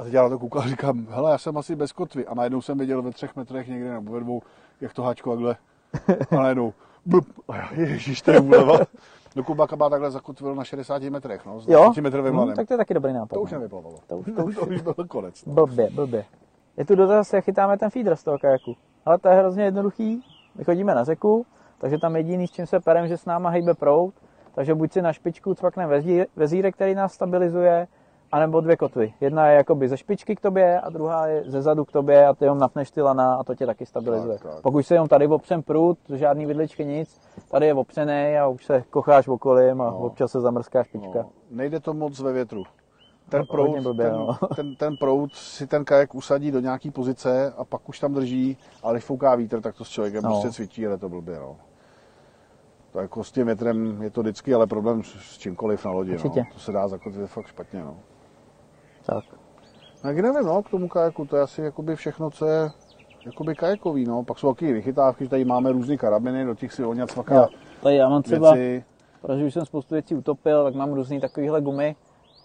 A teď já na to koukal a říkám, hele, já jsem asi bez kotvy. A najednou jsem viděl ve třech metrech někde nebo ve dvou, jak to háčko takhle. (laughs) A najednou, blum, a já, ježiš, to je úleva. Do Kubaka má takhle zakotvil na 60 metrech, no, s Jo? 20 metrovým Hm, lanem. tak to je taky dobrý nápad. To už no. nevyplavalo. To už- (laughs) to už- to už byl konec. No. Blbě, blbě. Je tu dotaz, jak chytáme ten feeder z toho kajaku. Ale to je hrozně jednoduchý. My chodíme na řeku, takže tam jediný, s čím se perem, že s náma hejbe prout, takže buď si na špičku cvakneme vezí- vezírek, který nás stabilizuje, anebo dvě kotvy. Jedna je jakoby ze špičky k tobě a druhá je ze zadu k tobě a ty jenom napneš ty lana a to tě taky stabilizuje. Tak, tak. Pokud se jenom tady opřem prut, žádný vidličky nic, tady je opřený a už se kocháš okolím a No. občas se zamrzká špička. No, nejde to moc ve větru. Ten No, proud, blbě, ten, no. (laughs) ten, ten proud si ten kajak usadí do nějaký pozice a pak už tam drží, ale když fouká vítr, tak to s člověkem No. prostě cvičí, ale to blbě. No. To jako s tím větrem je to vždycky, ale problém s s čímkoliv na lodi. Určitě. No. To se dá zakotvit fakt špatně. No. Tak. Tak nevím, no, k tomu kajaku, to je asi jakoby všechno, co je jakoby kajakový, no. Pak jsou taky vychytávky, že tady máme různé karabiny, do těch si oňat cvaká Jo. Tady já mám třeba, věci. protože už jsem spoustu věcí utopil, tak mám různý takovýhle gumy,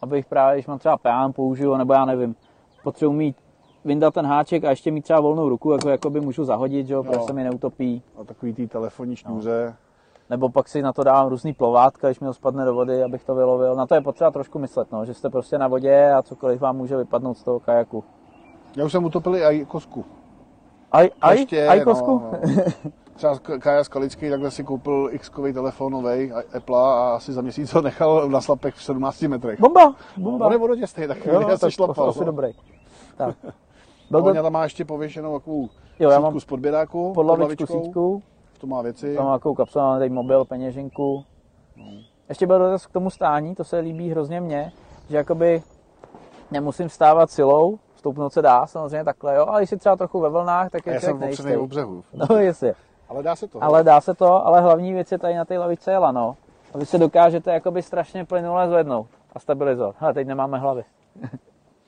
abych právě, když mám třeba peán použiju, nebo já nevím, potřebuji mít vyndat ten háček a ještě mít třeba volnou ruku, jako jakoby můžu zahodit, že jo, protože Jo. se mi neutopí. A takový ty telefonní šňůře. Nebo pak si na to dávám různý plovátka, když mi ho spadne do vody, abych to vylovil. Na to je potřeba trošku myslet, no, že jste prostě na vodě a cokoliv vám může vypadnout z toho kajaku. Já už jsem utopil i kosku. Aj, aj, Ještě, aj kosku? No, no. Třeba Kaja Skalický takhle si koupil X-kový telefon novej, a- Apple a asi za měsíc ho nechal na slapech v 17 metrech. Bomba, No, bomba. on je vodotěstý, tak jo, já to, se to, šlapal. asi no. dobrý. Tak. (laughs) Byl to tam má ještě pověšenou takovou Jo, já sítku mám z podběráku, pod lavičku lavičkou, sítku, To má věci. tam mám takovou kapsulu, mám tady mobil, peněženku. ještě byl dotaz k tomu stání, to se líbí hrozně mně, že jakoby nemusím vstávat silou, stoupnout se dá, samozřejmě takhle, jo, ale když si třeba trochu ve vlnách, tak je já člověk jsem nejistý. u břehu. (laughs) No jasně, Ale dá se to. ale dá se to, ale hlavní věc je tady na té lavice je lano. A vy se dokážete jakoby strašně plynule zvednout a stabilizovat. Hele, teď nemáme hlavy. (laughs)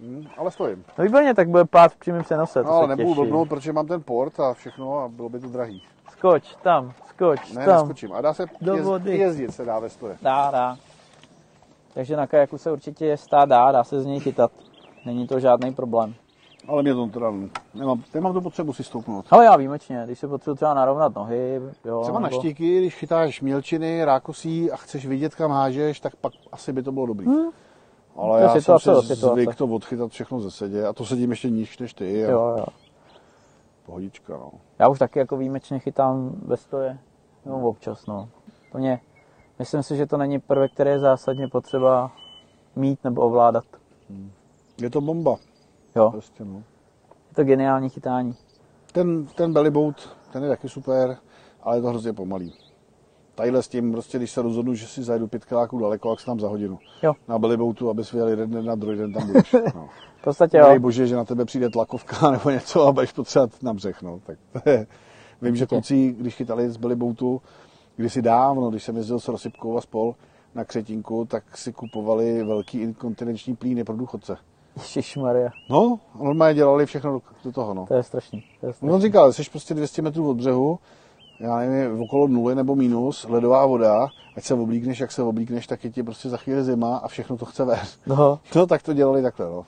Hm, ale stojím. No výborně, tak bude pát v přímém přenose, No, ale nebudu blbnout, protože mám ten port a všechno a bylo by to drahý. Skoč tam, skoč Ne, tam. neskočím. A dá se Do jezd, vody. jezdit, se dá ve stoje. Dá, dá. Takže na kajaku se určitě stát dá, dá se z něj chytat. Není to žádný problém. Ale mě to teda, nemám, nemám tu potřebu si stoupnout. Ale já výjimečně, když se potřebuji třeba narovnat nohy, jo, Třeba na nebo- štíky, když chytáš mělčiny, rákosí a chceš vidět, kam hážeš, tak pak asi by to bylo dobrý. Hmm. Ale To já jsem situace od si situace. zvyk to odchytat všechno ze sedě a to sedím ještě níž než ty. A Jo, jo. Pohodička, no. Já už taky jako výjimečně chytám ve stoje, no občas, no. To mě, myslím si, že to není prvek, který je zásadně potřeba mít nebo ovládat. Je to bomba. Jo, Prostě, no. je to geniální chytání. Ten, ten bellyboat, ten je taky super, ale je to hrozně pomalý. Tadyhle s tím, prostě, když se rozhodnu, že si zajedu pět kiláků daleko, jak se tam za hodinu. Jo. Na bellyboatu, abys vyjel jeden den na druhý den tam budeš. (laughs) No. V podstatě jo, bože, že na tebe přijde tlakovka (laughs) nebo něco a budeš potřebovat na břeh. No. Tak to je, vím, že kluci, když chytali z bellyboatu, kdysi dávno, když jsem jezdil s rozsypkou a spol na křetinku, tak si kupovali velký inkontinenční plíny pro důchodce. Ježišmarja, No, normálně dělali všechno do, toho. No. to je strašný. To je No, strašný. on říkal, jsi prostě 200 metrů od břehu, já nevím, okolo nuly nebo minus, ledová voda, ať se oblíkneš, jak se oblíkneš, tak je ti prostě za chvíli zima a všechno to chce vést. No, No, tak to dělali takhle, no.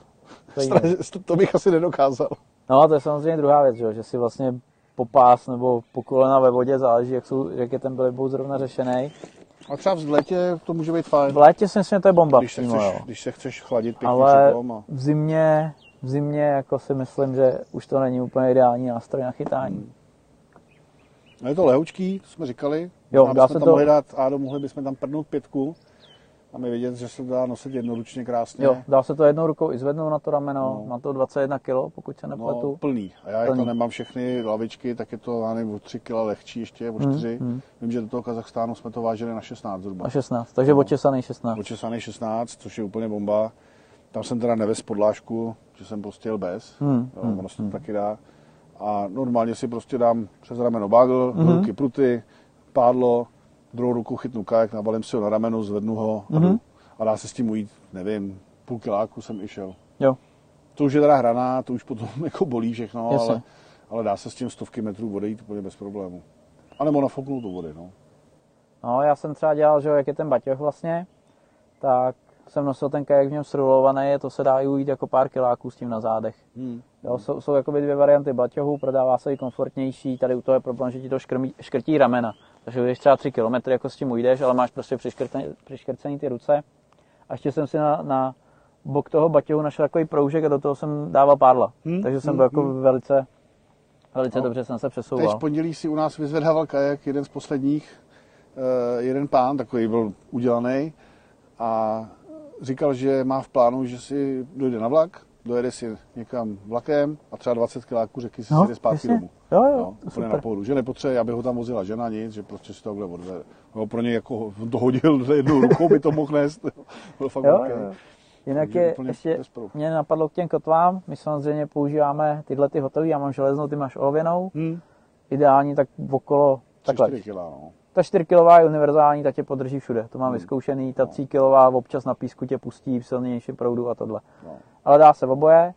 Stra- To bych asi nedokázal. no, to je samozřejmě druhá věc, že, že si vlastně po pás nebo po kolena ve vodě záleží, jak, jsou, jak je ten bellyboat zrovna řešený. A třeba v létě to může být fajn, V létě si myslím, že to je bomba když se, přímo, chceš, jo. když se chceš chladit pěkně Ale a... v zimě, v zimě jako si myslím, že už to není úplně ideální nástroj na chytání. No je to lehoučký, to jsme říkali. Jo, dá se tam to- mohli dát, Ádo, mohli bychom tam prdnout pětku. A mi vidět, že se to dá nosit jednoručně krásně. Jo, dá se to jednou rukou i zvednout na to rameno, No. má to 21 kg, pokud se No, nepletu. plný. A já jak Plný. to nemám všechny lavičky, tak je to, já nevím, o 3 kg lehčí ještě, o 4. hmm. Vím, že do toho Kazachstánu jsme to vážili na 16 zhruba. Na 16, takže No. očesaný 16. Očesaný 16, což je úplně bomba. Tam jsem teda nevez podlášku, že jsem prostě jel bez. Hmm, Jo, hmm, ono se to taky dá. A normálně si prostě dám přes rameno bagel, Mhm. do ruky pruty, pádlo, druhou ruku chytnu kajak, nabalím si ho na rameno, zvednu ho a, Mhm. jdu. a dá se s tím ujít, nevím, půl kiláku jsem i šel. Jo, To už je teda hraná, to už potom (laughs) jako bolí všechno, ale, ale dá se s tím stovky metrů odejít úplně bez problému. A nebo nafouknout do vody, no. no já jsem třeba dělal, že jo, jak je ten baťoch vlastně, tak jsem nosil ten kajak v něm srulovaný, to se dá i ujít jako pár kiláků s tím na zádech. Hmm. Jo, jsou, jsou jakoby dvě varianty baťohu, prodává se i komfortnější, tady u toho je problém, že ti to škrmí, škrtí ramena. Takže když třeba 3 km jako s tím ujdeš, ale máš prostě přiškrcený, přiškrcený ty ruce. A ještě jsem si na, na bok toho baťohu našel takový proužek a do toho jsem dával pádla. Hmm, Takže jsem hmm, byl jako hmm. velice, velice No. dobře jsem se Teď přesouval. v pondělí si u nás vyzvedával kajak jeden z posledních, eh, jeden pán, takový byl udělaný a říkal, že má v plánu, že si dojde na vlak, dojede si někam vlakem a třeba 20 kiláků řeky si No, jede zpátky jasně. domů. Jo, jo, No, úplně super. na pohodu. Že nepotřebuje, aby ho tam vozila žena, nic, že prostě si to takhle odvede. No, pro něj jako to hodil (laughs) jednou rukou, by to mohl nést. (laughs) Byl fakt Jo, velký. jo. Jinak je ještě, mě napadlo k těm kotvám, my samozřejmě používáme tyhle ty hotové, já mám železnou, ty máš olověnou, Hmm. ideální tak okolo, takhle. 4 kg, no. Ta 4 kilová je univerzální, ta tě podrží všude. To mám Hmm. vyzkoušený. Ta 3 kilová občas na písku tě pustí v silnějším proudu a tohle. no. Ale dá se oboje.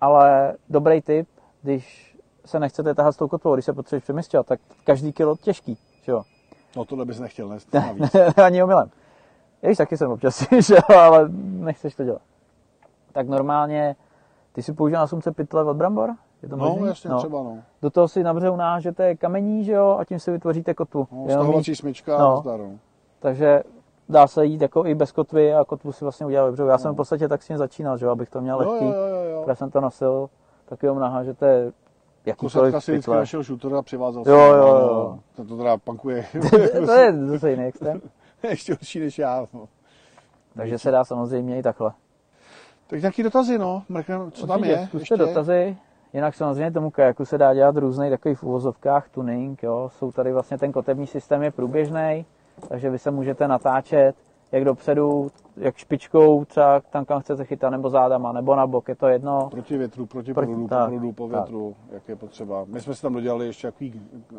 Ale dobrý tip, když se nechcete tahat s tou kotvou, když se potřebuješ přemysťovat, tak každý kilo těžký, že jo? No tohle bys nechtěl nést (laughs) navíc. Ani omylem. Já již taky jsem občas, (laughs) že jo, ale nechceš to dělat. Tak normálně, ty si použil na sumce pytle od brambor? Je to No, možný? jasně, třeba no. Do toho si na břehu nážete kamení, že jo, a tím si vytvoříte kotvu. no stahovací smyčka No. no. zdar, no. takže dá se jít jako i bez kotvy a kotvu si vlastně udělat břehu. Já jsem No. v podstatě tak s tím začínal, že jo, abych to měl Jo, lehký. jo, jo, jo. Protože jsem to nosil, tak jo, nahážete jakýkoliv si vždycky našel šuter a přivázal Jo, jo, No, jo. Ten to teda pankuje (laughs) to je zase jiný extrém. (laughs) ještě horší než já. No. Takže se dá samozřejmě i takhle. Tak nějaký dotazy, no. Mrknem, co tam Určitě, je? Zkuste dotazy. Jinak samozřejmě tomu kajaku se dá dělat různý takový v uvozovkách tuning. Jo. Jsou tady vlastně ten kotevní systém je průběžný. takže vy se můžete natáčet jak dopředu, jak špičkou, třeba tam, kam chcete chytat, nebo zádama, nebo na bok, je to jedno. Proti větru, proti, Proti- proudu, tak, po proudu, po tak. větru, jak je potřeba. My jsme si tam dodělali ještě takový uh,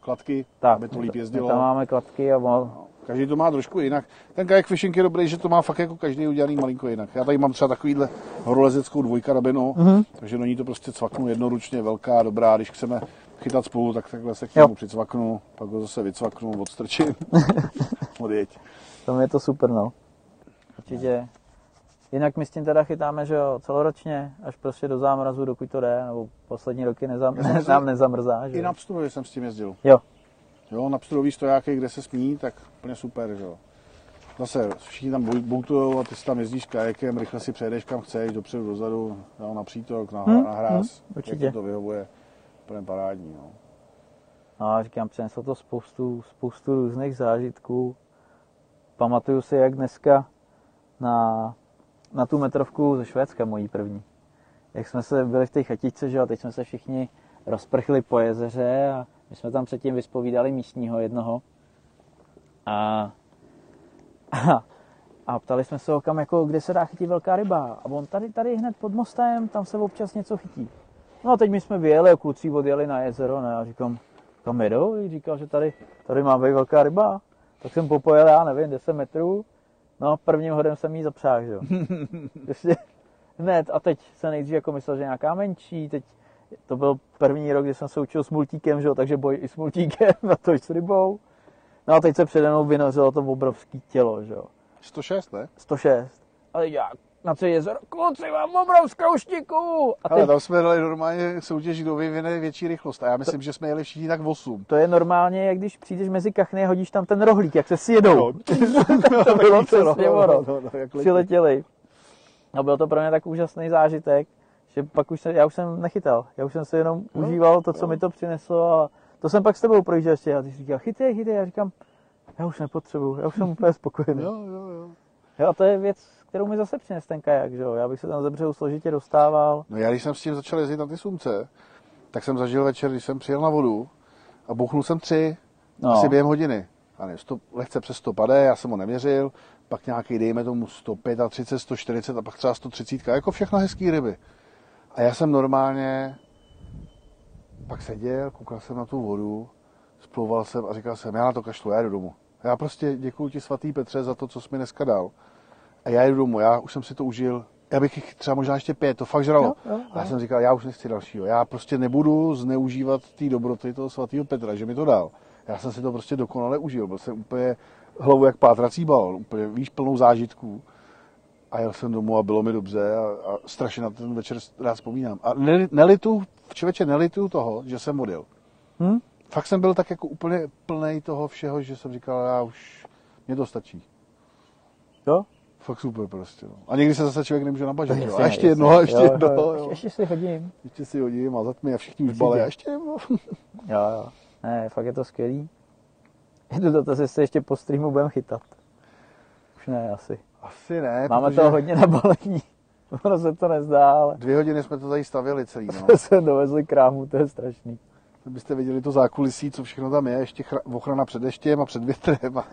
kladky, Tak, aby to líp jezdilo. tam máme kladky a on, Každý to má trošku jinak. Ten kayak fishing je dobrý, že to má fakt jako každý udělaný malinko jinak. Já tady mám třeba takovýhle horolezeckou dvojkarabinu, Mhm. mm-hmm. takže do ní to prostě cvaknu jednoručně, velká, dobrá. Když chceme chytat spolu, tak takhle se k němu přicvaknu, pak ho zase vycvaknu, odstrčím, (laughs) odjeď. tam je to super, no. Určitě. Jinak my s tím teda chytáme, že jo, celoročně, až prostě do zámrazu, dokud to jde, nebo poslední roky nezam, Já jsem si- (laughs) nám nezamrzá, že I na jsem s tím jezdil. Jo, Jo, na Pstrový stojáky, kde se smí, tak úplně super, že jo. Zase všichni tam boutujou a ty si tam jezdíš kajakem, rychle si přejedeš kam chceš, dopředu, dozadu, jo, na přítok, na, Hmm, na hráz, hmm, určitě. jak to vyhovuje. Úplně parádní, no. No a říkám, přineslo to spoustu, spoustu různých zážitků. Pamatuju si, jak dneska na, na tu metrovku ze Švédska, mojí první. Jak jsme se byli v té chatičce, že jo, a teď jsme se všichni rozprchli po jezeře a my jsme tam předtím vyspovídali místního jednoho. A, a, a ptali jsme se ho, kam, jako, kde se dá chytit velká ryba. A on tady, tady hned pod mostem, tam se občas něco chytí. No a teď my jsme vyjeli a kluci odjeli na jezero, ne? A říkám, kam jedou? Říkal, že tady, tady má být velká ryba. Tak jsem popojel, já nevím, 10 metrů. No, prvním hodem jsem jí zapřáhl, že jo. (laughs) Prostě hned a teď se nejdřív jako myslel, že nějaká menší, teď to byl první rok, kdy jsem se učil s multíkem, že jo, takže boj i s multíkem (laughs) a to i s rybou. No a teď se přede mnou vynořilo to obrovské tělo, že jo. 106, ne? 106. Ale já na co jezero, kluci, mám obrovskou štiku. A Ale teď, tam jsme dali normálně soutěž, kdo vyvine větší rychlost. A já myslím, že jsme jeli všichni tak 8. to je normálně, jak když přijdeš mezi kachny a hodíš tam ten rohlík, jak se sjedou. Jo. (laughs) to bylo (laughs) no, přesně no, no, no, no. Přiletěli. A byl to pro mě tak úžasný zážitek, že pak už jsem, já už jsem nechytal. Já už jsem si jenom No, užíval to, co jo. mi to přineslo a to jsem pak s tebou projížděl ještě a ty jsi říkal, chytej, chytej. Já říkám, já už nepotřebuju, já už jsem úplně (laughs) spokojený. Jo, jo, jo. Jo, a to je věc, kterou mi zase přines ten kajak, že jo. Já bych se tam ze břehu složitě dostával. No já když jsem s tím začal jezdit na ty sumce, tak jsem zažil večer, když jsem přijel na vodu a bouchnul jsem tři, No. asi během hodiny. A ne, sto, lehce přes 100 pade, já jsem ho neměřil, pak nějaký, dejme tomu 135, 140 a pak třeba 130, jako všechno hezký ryby. A já jsem normálně pak seděl, koukal jsem na tu vodu, splouval jsem a říkal jsem, já na to kašlu, já jdu domů. Já prostě děkuji ti svatý Petře za to, co jsi mi dneska dal. A já jdu domů, já už jsem si to užil. Já bych jich třeba možná ještě pět, to fakt žralo. Jo, jo, A já jsem říkal, já už nechci dalšího. Já prostě nebudu zneužívat té dobroty toho svatého Petra, že mi to dal. Já jsem si to prostě dokonale užil. Byl jsem úplně hlavu jak pátrací balon, úplně víš, plnou zážitků. A jel jsem domů a bylo mi dobře a, a strašně na ten večer rád vzpomínám. A ne, nelitu, člověče, nelitu toho, že jsem odjel. Hm? Fakt jsem byl tak jako úplně plný toho všeho, že jsem říkal, já už, mě to stačí. Jo? Fakt super prostě. No. A někdy se zase člověk nemůže nabažit. jo. Jasně, A ještě jedno, a ještě Jo, jedno. jo, jo. Ještě si hodím. Ještě si hodím a zatmy a všichni už balé. A ještě jedno. (laughs) Jo, jo. Ne, fakt je to skvělý. Jdu do toho, jestli ještě po streamu budeme chytat. Už ne, asi. Asi ne, Máme protože toho hodně na balení. (laughs) Ono se to nezdá, ale dvě hodiny jsme to tady stavěli celý. No. (laughs) se dovezli krámu, to je strašný. Byste viděli to zákulisí, co všechno tam je, ještě chra- ochrana před deštěm a před větrem. A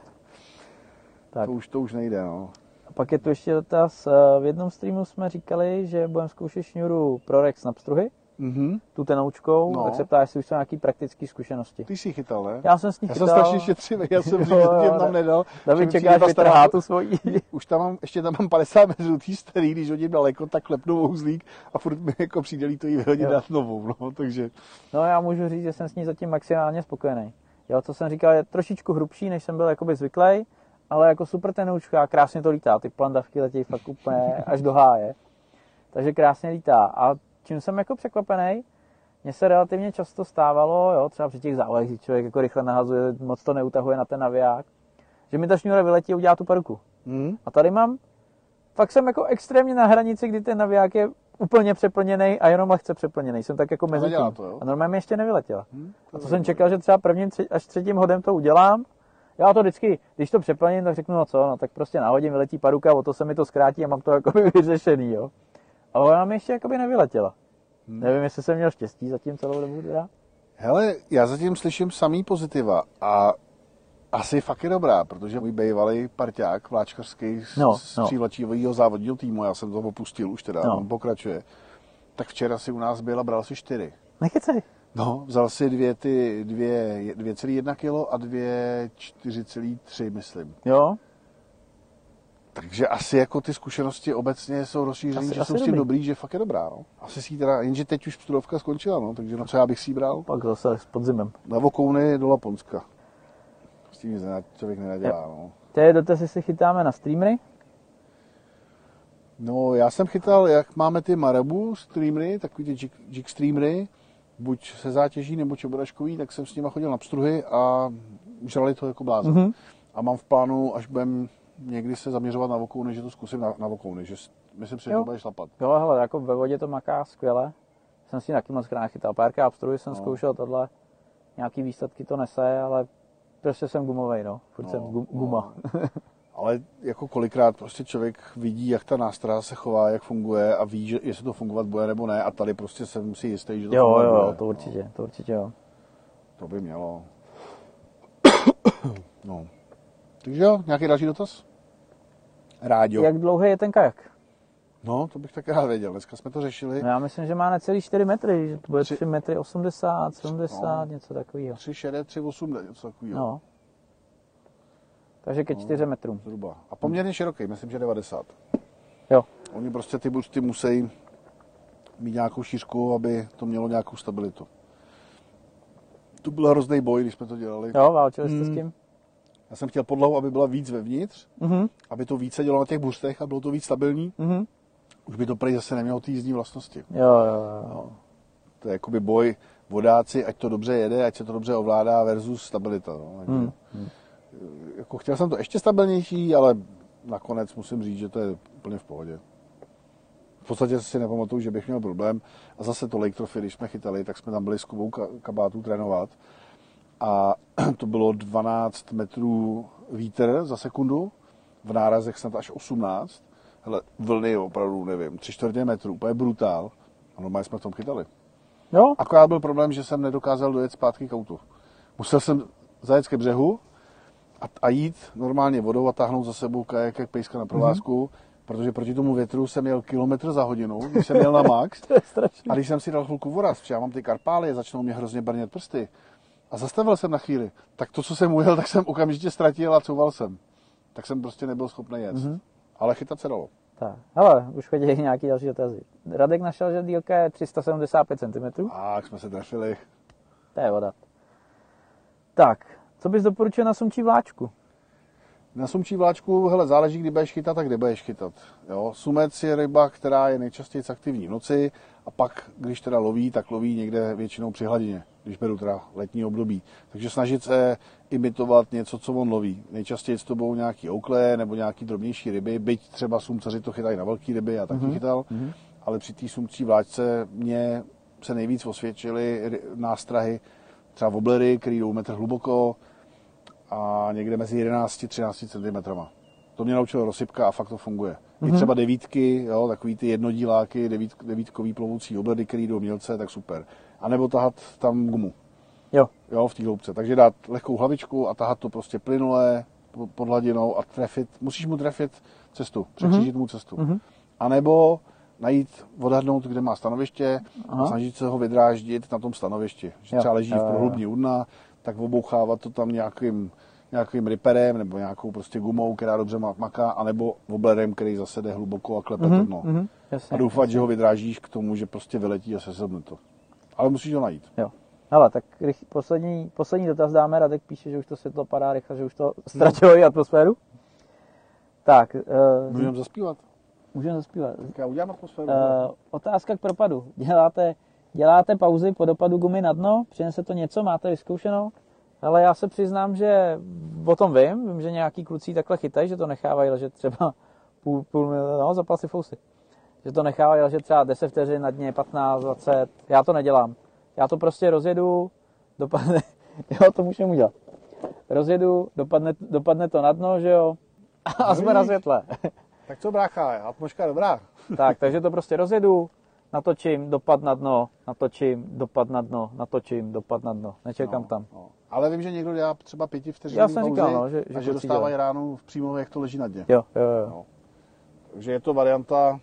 Tak. to, už, to už nejde. No. A pak je tu ještě dotaz. V jednom streamu jsme říkali, že budeme zkoušet šňůru Prorex na pstruhy, Mhm. tu tenoučkou, No. tak se ptá, jestli už jsou nějaké praktické zkušenosti. Ty jsi chytal, ne? Já jsem s ní já jsem chytal. strašně šetřivý, já jsem (laughs) Jo, že jo, tam ne. nedal. že David čeká, až ta vytrhá tu svoji. (laughs) Už tam mám, ještě tam mám 50 metrů tý starý, když hodím daleko, tak klepnu vouzlík a furt mi jako přijde líto jí vyhodit dát novou, no, takže No já můžu říct, že jsem s ní zatím maximálně spokojený. Jo, co jsem říkal, je trošičku hrubší, než jsem byl jakoby zvyklý, ale jako super tenoučka, krásně to lítá. Ty plandavky letí fakt úplně až do háje. Takže krásně lítá. A čím jsem jako překvapený, mně se relativně často stávalo, jo, třeba při těch závodech, kdy člověk jako rychle nahazuje, moc to neutahuje na ten naviják, že mi ta šňůra vyletí a udělá tu paruku. hm? A tady mám, fakt jsem jako extrémně na hranici, kdy ten naviják je úplně přeplněný a jenom lehce přeplněný. Jsem tak jako mezi tím. to? A normálně mi ještě nevyletěla. Hm? A to jsem čekal, že třeba prvním tři, až třetím hodem to udělám. Já to vždycky, když to přeplním, tak řeknu, no co, no tak prostě nahodím, vyletí paruka, o to se mi to zkrátí a mám to jakoby (laughs) vyřešený, jo. Ale ona mi ještě jakoby nevyletěla. Hm. Nevím, jestli jsem měl štěstí zatím celou dobu teda. Hele, já zatím slyším samý pozitiva a asi fakt je dobrá, protože můj bývalý parťák vláčkařský z, No, no. závodního týmu, já jsem to opustil už teda, No. on pokračuje, tak včera si u nás byl a bral si čtyři. Nekecej. No, vzal si dvě ty, dvě, 2,1 kg a dvě 4,3 myslím. Jo, Takže asi jako ty zkušenosti obecně jsou rozšířené, že asi jsou s tím dobrý. dobrý, že fakt je dobrá. No. Asi si teda, jenže teď už studovka skončila, no, takže na co já bych si ji bral? pak zase s podzimem. Na Vokouny do Laponska. S tím nic člověk nenadělá. No. To je dotaz, jestli chytáme na streamery. no, já jsem chytal, jak máme ty Marabu streamery, takový ty jig, jig streamery, buď se zátěží nebo čoboraškový, tak jsem s nima chodil na pstruhy a žrali to jako blázen. Mhm. A mám v plánu, až budem někdy se zaměřovat na Vokouny, že to zkusím na, na Vokouny, že myslím si, že Jo. to bude šlapat. Jo, hele, jako ve vodě to maká skvěle. Jsem si taky moc krát chytal. Párkrát obstruji jsem No. zkoušel tohle. Nějaký výsledky to nese, ale prostě jsem gumovej, no. Furt No, jsem gu- no. guma. (laughs) Ale jako kolikrát prostě člověk vidí, jak ta nástroj se chová, jak funguje a ví, že jestli to fungovat bude nebo ne. A tady prostě jsem si jistý, že to jo, fungovat jo, bude. to určitě, to určitě jo. To by mělo. (coughs) no. Takže jo, nějaký další dotaz? Rádio. Jak dlouhý je ten kajak? No, to bych taky rád věděl. Dneska jsme to řešili. No já myslím, že má necelý 4 metry, že to bude Tři- 3 metry 80, 70, No. něco takového. 3 šedé, 3 8, něco takového. No. Takže ke 4 metrům. Zhruba. A poměrně široký, myslím, že 90. Jo. Oni prostě ty buřty musí mít nějakou šířku, aby to mělo nějakou stabilitu. To byl hrozný boj, když jsme to dělali. Jo, válčili jste Hmm. s tím? Já jsem chtěl podlahu, aby byla víc vevnitř, Mhm, aby to více dělalo na těch buřtech a bylo to víc stabilní. mhm. Už by to prej zase nemělo ty jízdní vlastnosti. Jo, jo, jo. No. To je jakoby boj vodáci, ať to dobře jede, ať se to dobře ovládá versus stabilita. No. Takže, Hmm. Jako chtěl jsem to ještě stabilnější, ale nakonec musím říct, že to je úplně v pohodě. V podstatě si nepamatuju, že bych měl problém. A zase to Lake Trophy, když jsme chytali, tak jsme tam byli s Kubou Ka- Kabátů trénovat. A (clears throat) to bylo 12 metrů vítr za sekundu, v nárazech snad až 18. Hele, vlny opravdu, nevím, 3 čtvrtě metrů, úplně brutál. A normálně jsme v tom chytali. Jo, Akorát byl problém, že jsem nedokázal dojet zpátky k autu. Musel jsem zajet ke břehu a, a jít normálně vodou a táhnout za sebou kajak jak pejska na provázku, mm-hmm. protože proti tomu větru jsem jel kilometr za hodinu, když jsem jel na (laughs) max. to je strašný. A když jsem si dal chvilku voraz, protože já mám ty karpály, začnou mě hrozně brnět prsty, a zastavil jsem na chvíli, tak to, co jsem ujel, (laughs) tak jsem okamžitě ztratil a couval jsem. Tak jsem prostě nebyl schopný jet. Mm-hmm. Ale chytat se dalo. Tak, hele, už chodí nějaký další dotazy. Radek našel, že dílka je 375 cm. A jak jsme se trefili. To je voda. Tak, co bys doporučil na sumčí vláčku? Na sumčí vláčku, hele, záleží, kdy budeš chytat a kde budeš chytat. Jo? Sumec je ryba, která je nejčastěji aktivní v noci a pak, když teda loví, tak loví někde většinou při hladině, když beru teda letní období. Takže snažit se imitovat něco, co on loví. Nejčastěji s tobou nějaký oukle nebo nějaký drobnější ryby, byť třeba sumcaři to chytají na velké ryby, já taky mm-hmm. chytal, mm-hmm. ale při té sumčí vláčce mě se nejvíc osvědčily nástrahy, třeba woblery, který jdou metr hluboko, a někde mezi 11 a 13 cm. To mě naučil rozsypka a fakt to funguje. Mm-hmm. I třeba devítky, jo, takový ty jednodíláky, devít, devítkový plovoucí obledy, který jdou mělce, tak super. A nebo tahat tam gumu, Jo, jo, v té hloubce. Takže dát lehkou hlavičku a tahat to prostě plynule po- pod hladinou a trefit, musíš mu trefit cestu, překřížit mm-hmm. mu cestu. Mm-hmm. A nebo najít, odhadnout, kde má stanoviště Aha. a snažit se ho vydráždit na tom stanovišti. Že Jo, třeba leží jo, v prohlubní u dna, tak obouchávat to tam nějakým, nějakým riperem nebo nějakou prostě gumou, která dobře má- maká, anebo oblerem, který zase jde hluboko a klepe to dno. mhm, jasně. A doufat, že ho vydrážíš k tomu, že prostě vyletí a sesedne to. Ale musíš ho najít. Jo. Hele, tak rych, poslední, poslední dotaz dáme. Radek píše, že už to světlo padá rychle, že už to ztratilo i atmosféru. Tak, uh, Můžeme zaspívat. můžeme zaspívat. Tak já udělám atmosféru. Uh, otázka k propadu. Děláte, děláte pauzy po dopadu gumy na dno? Přinese to něco? Máte vyzkoušeno? Ale já se přiznám, že o tom vím. Vím, že nějaký kluci takhle chytají, že to nechávají ležet třeba půl, půl no, si fousy. Že to nechávají ležet třeba 10 vteřin na dně, 15, 20. Já to nedělám. Já to prostě rozjedu, dopadne, (laughs) jo, to můžeme udělat. Rozjedu, dopadne, dopadne to na dno, že jo, a jsme na světle. Tak co brácha, atmosféra dobrá. Tak, takže to prostě rozjedu, natočím, dopad na dno, natočím, dopad na dno, natočím, dopad na dno. Nečekám No, tam. No. Ale vím, že někdo dělá třeba pěti Já vteřiny jsem pauzy říkal, no, že- že a že dostávají ráno v přímo, jak to leží na dně. Jo, jo, jo. No. Takže je to varianta,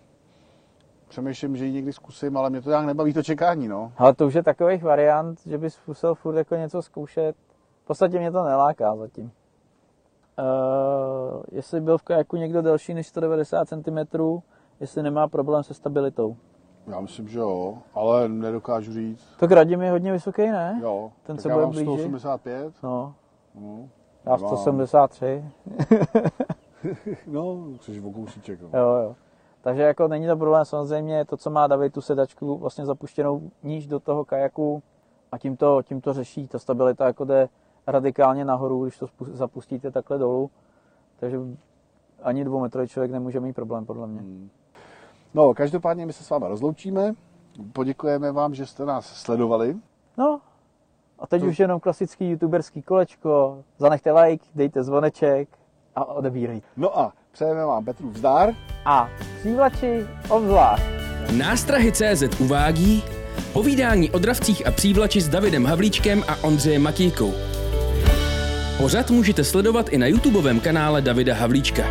přemýšlím, že ji někdy zkusím, ale mě to nějak nebaví to čekání, no. Ale to už je takových variant, že bys musel furt jako něco zkoušet. V podstatě mě to neláká zatím. Uh, jestli byl v kajaku někdo delší než 190 cm, jestli nemá problém se stabilitou. Já myslím, že jo, ale nedokážu říct. Tak Radim je hodně vysoký, ne? Jo, Ten tak se já bude mám blížit. 185. No, No, já Nemám. 173. no jsi v kousíček. No. Jo, jo. Takže jako není to problém, samozřejmě to, co má David, tu sedačku vlastně zapuštěnou níž do toho kajaku a tím to, tím to řeší. Ta stabilita jako jde radikálně nahoru, když to zapustíte takhle dolů. Takže ani dvoumetrový člověk nemůže mít problém, podle mě. No, každopádně my se s vámi rozloučíme. Poděkujeme vám, že jste nás sledovali. No, a teď už jenom klasický youtuberský kolečko. Zanechte like, dejte zvoneček a odebírejte. No a přejeme vám Petru vzdár. A přívlači obzvlášť. Nástrahy CZ uvádí povídání o dravcích a přívlači s Davidem Havlíčkem a Ondřejem Matíkou. Pořad můžete sledovat i na YouTubeovém kanále Davida Havlíčka.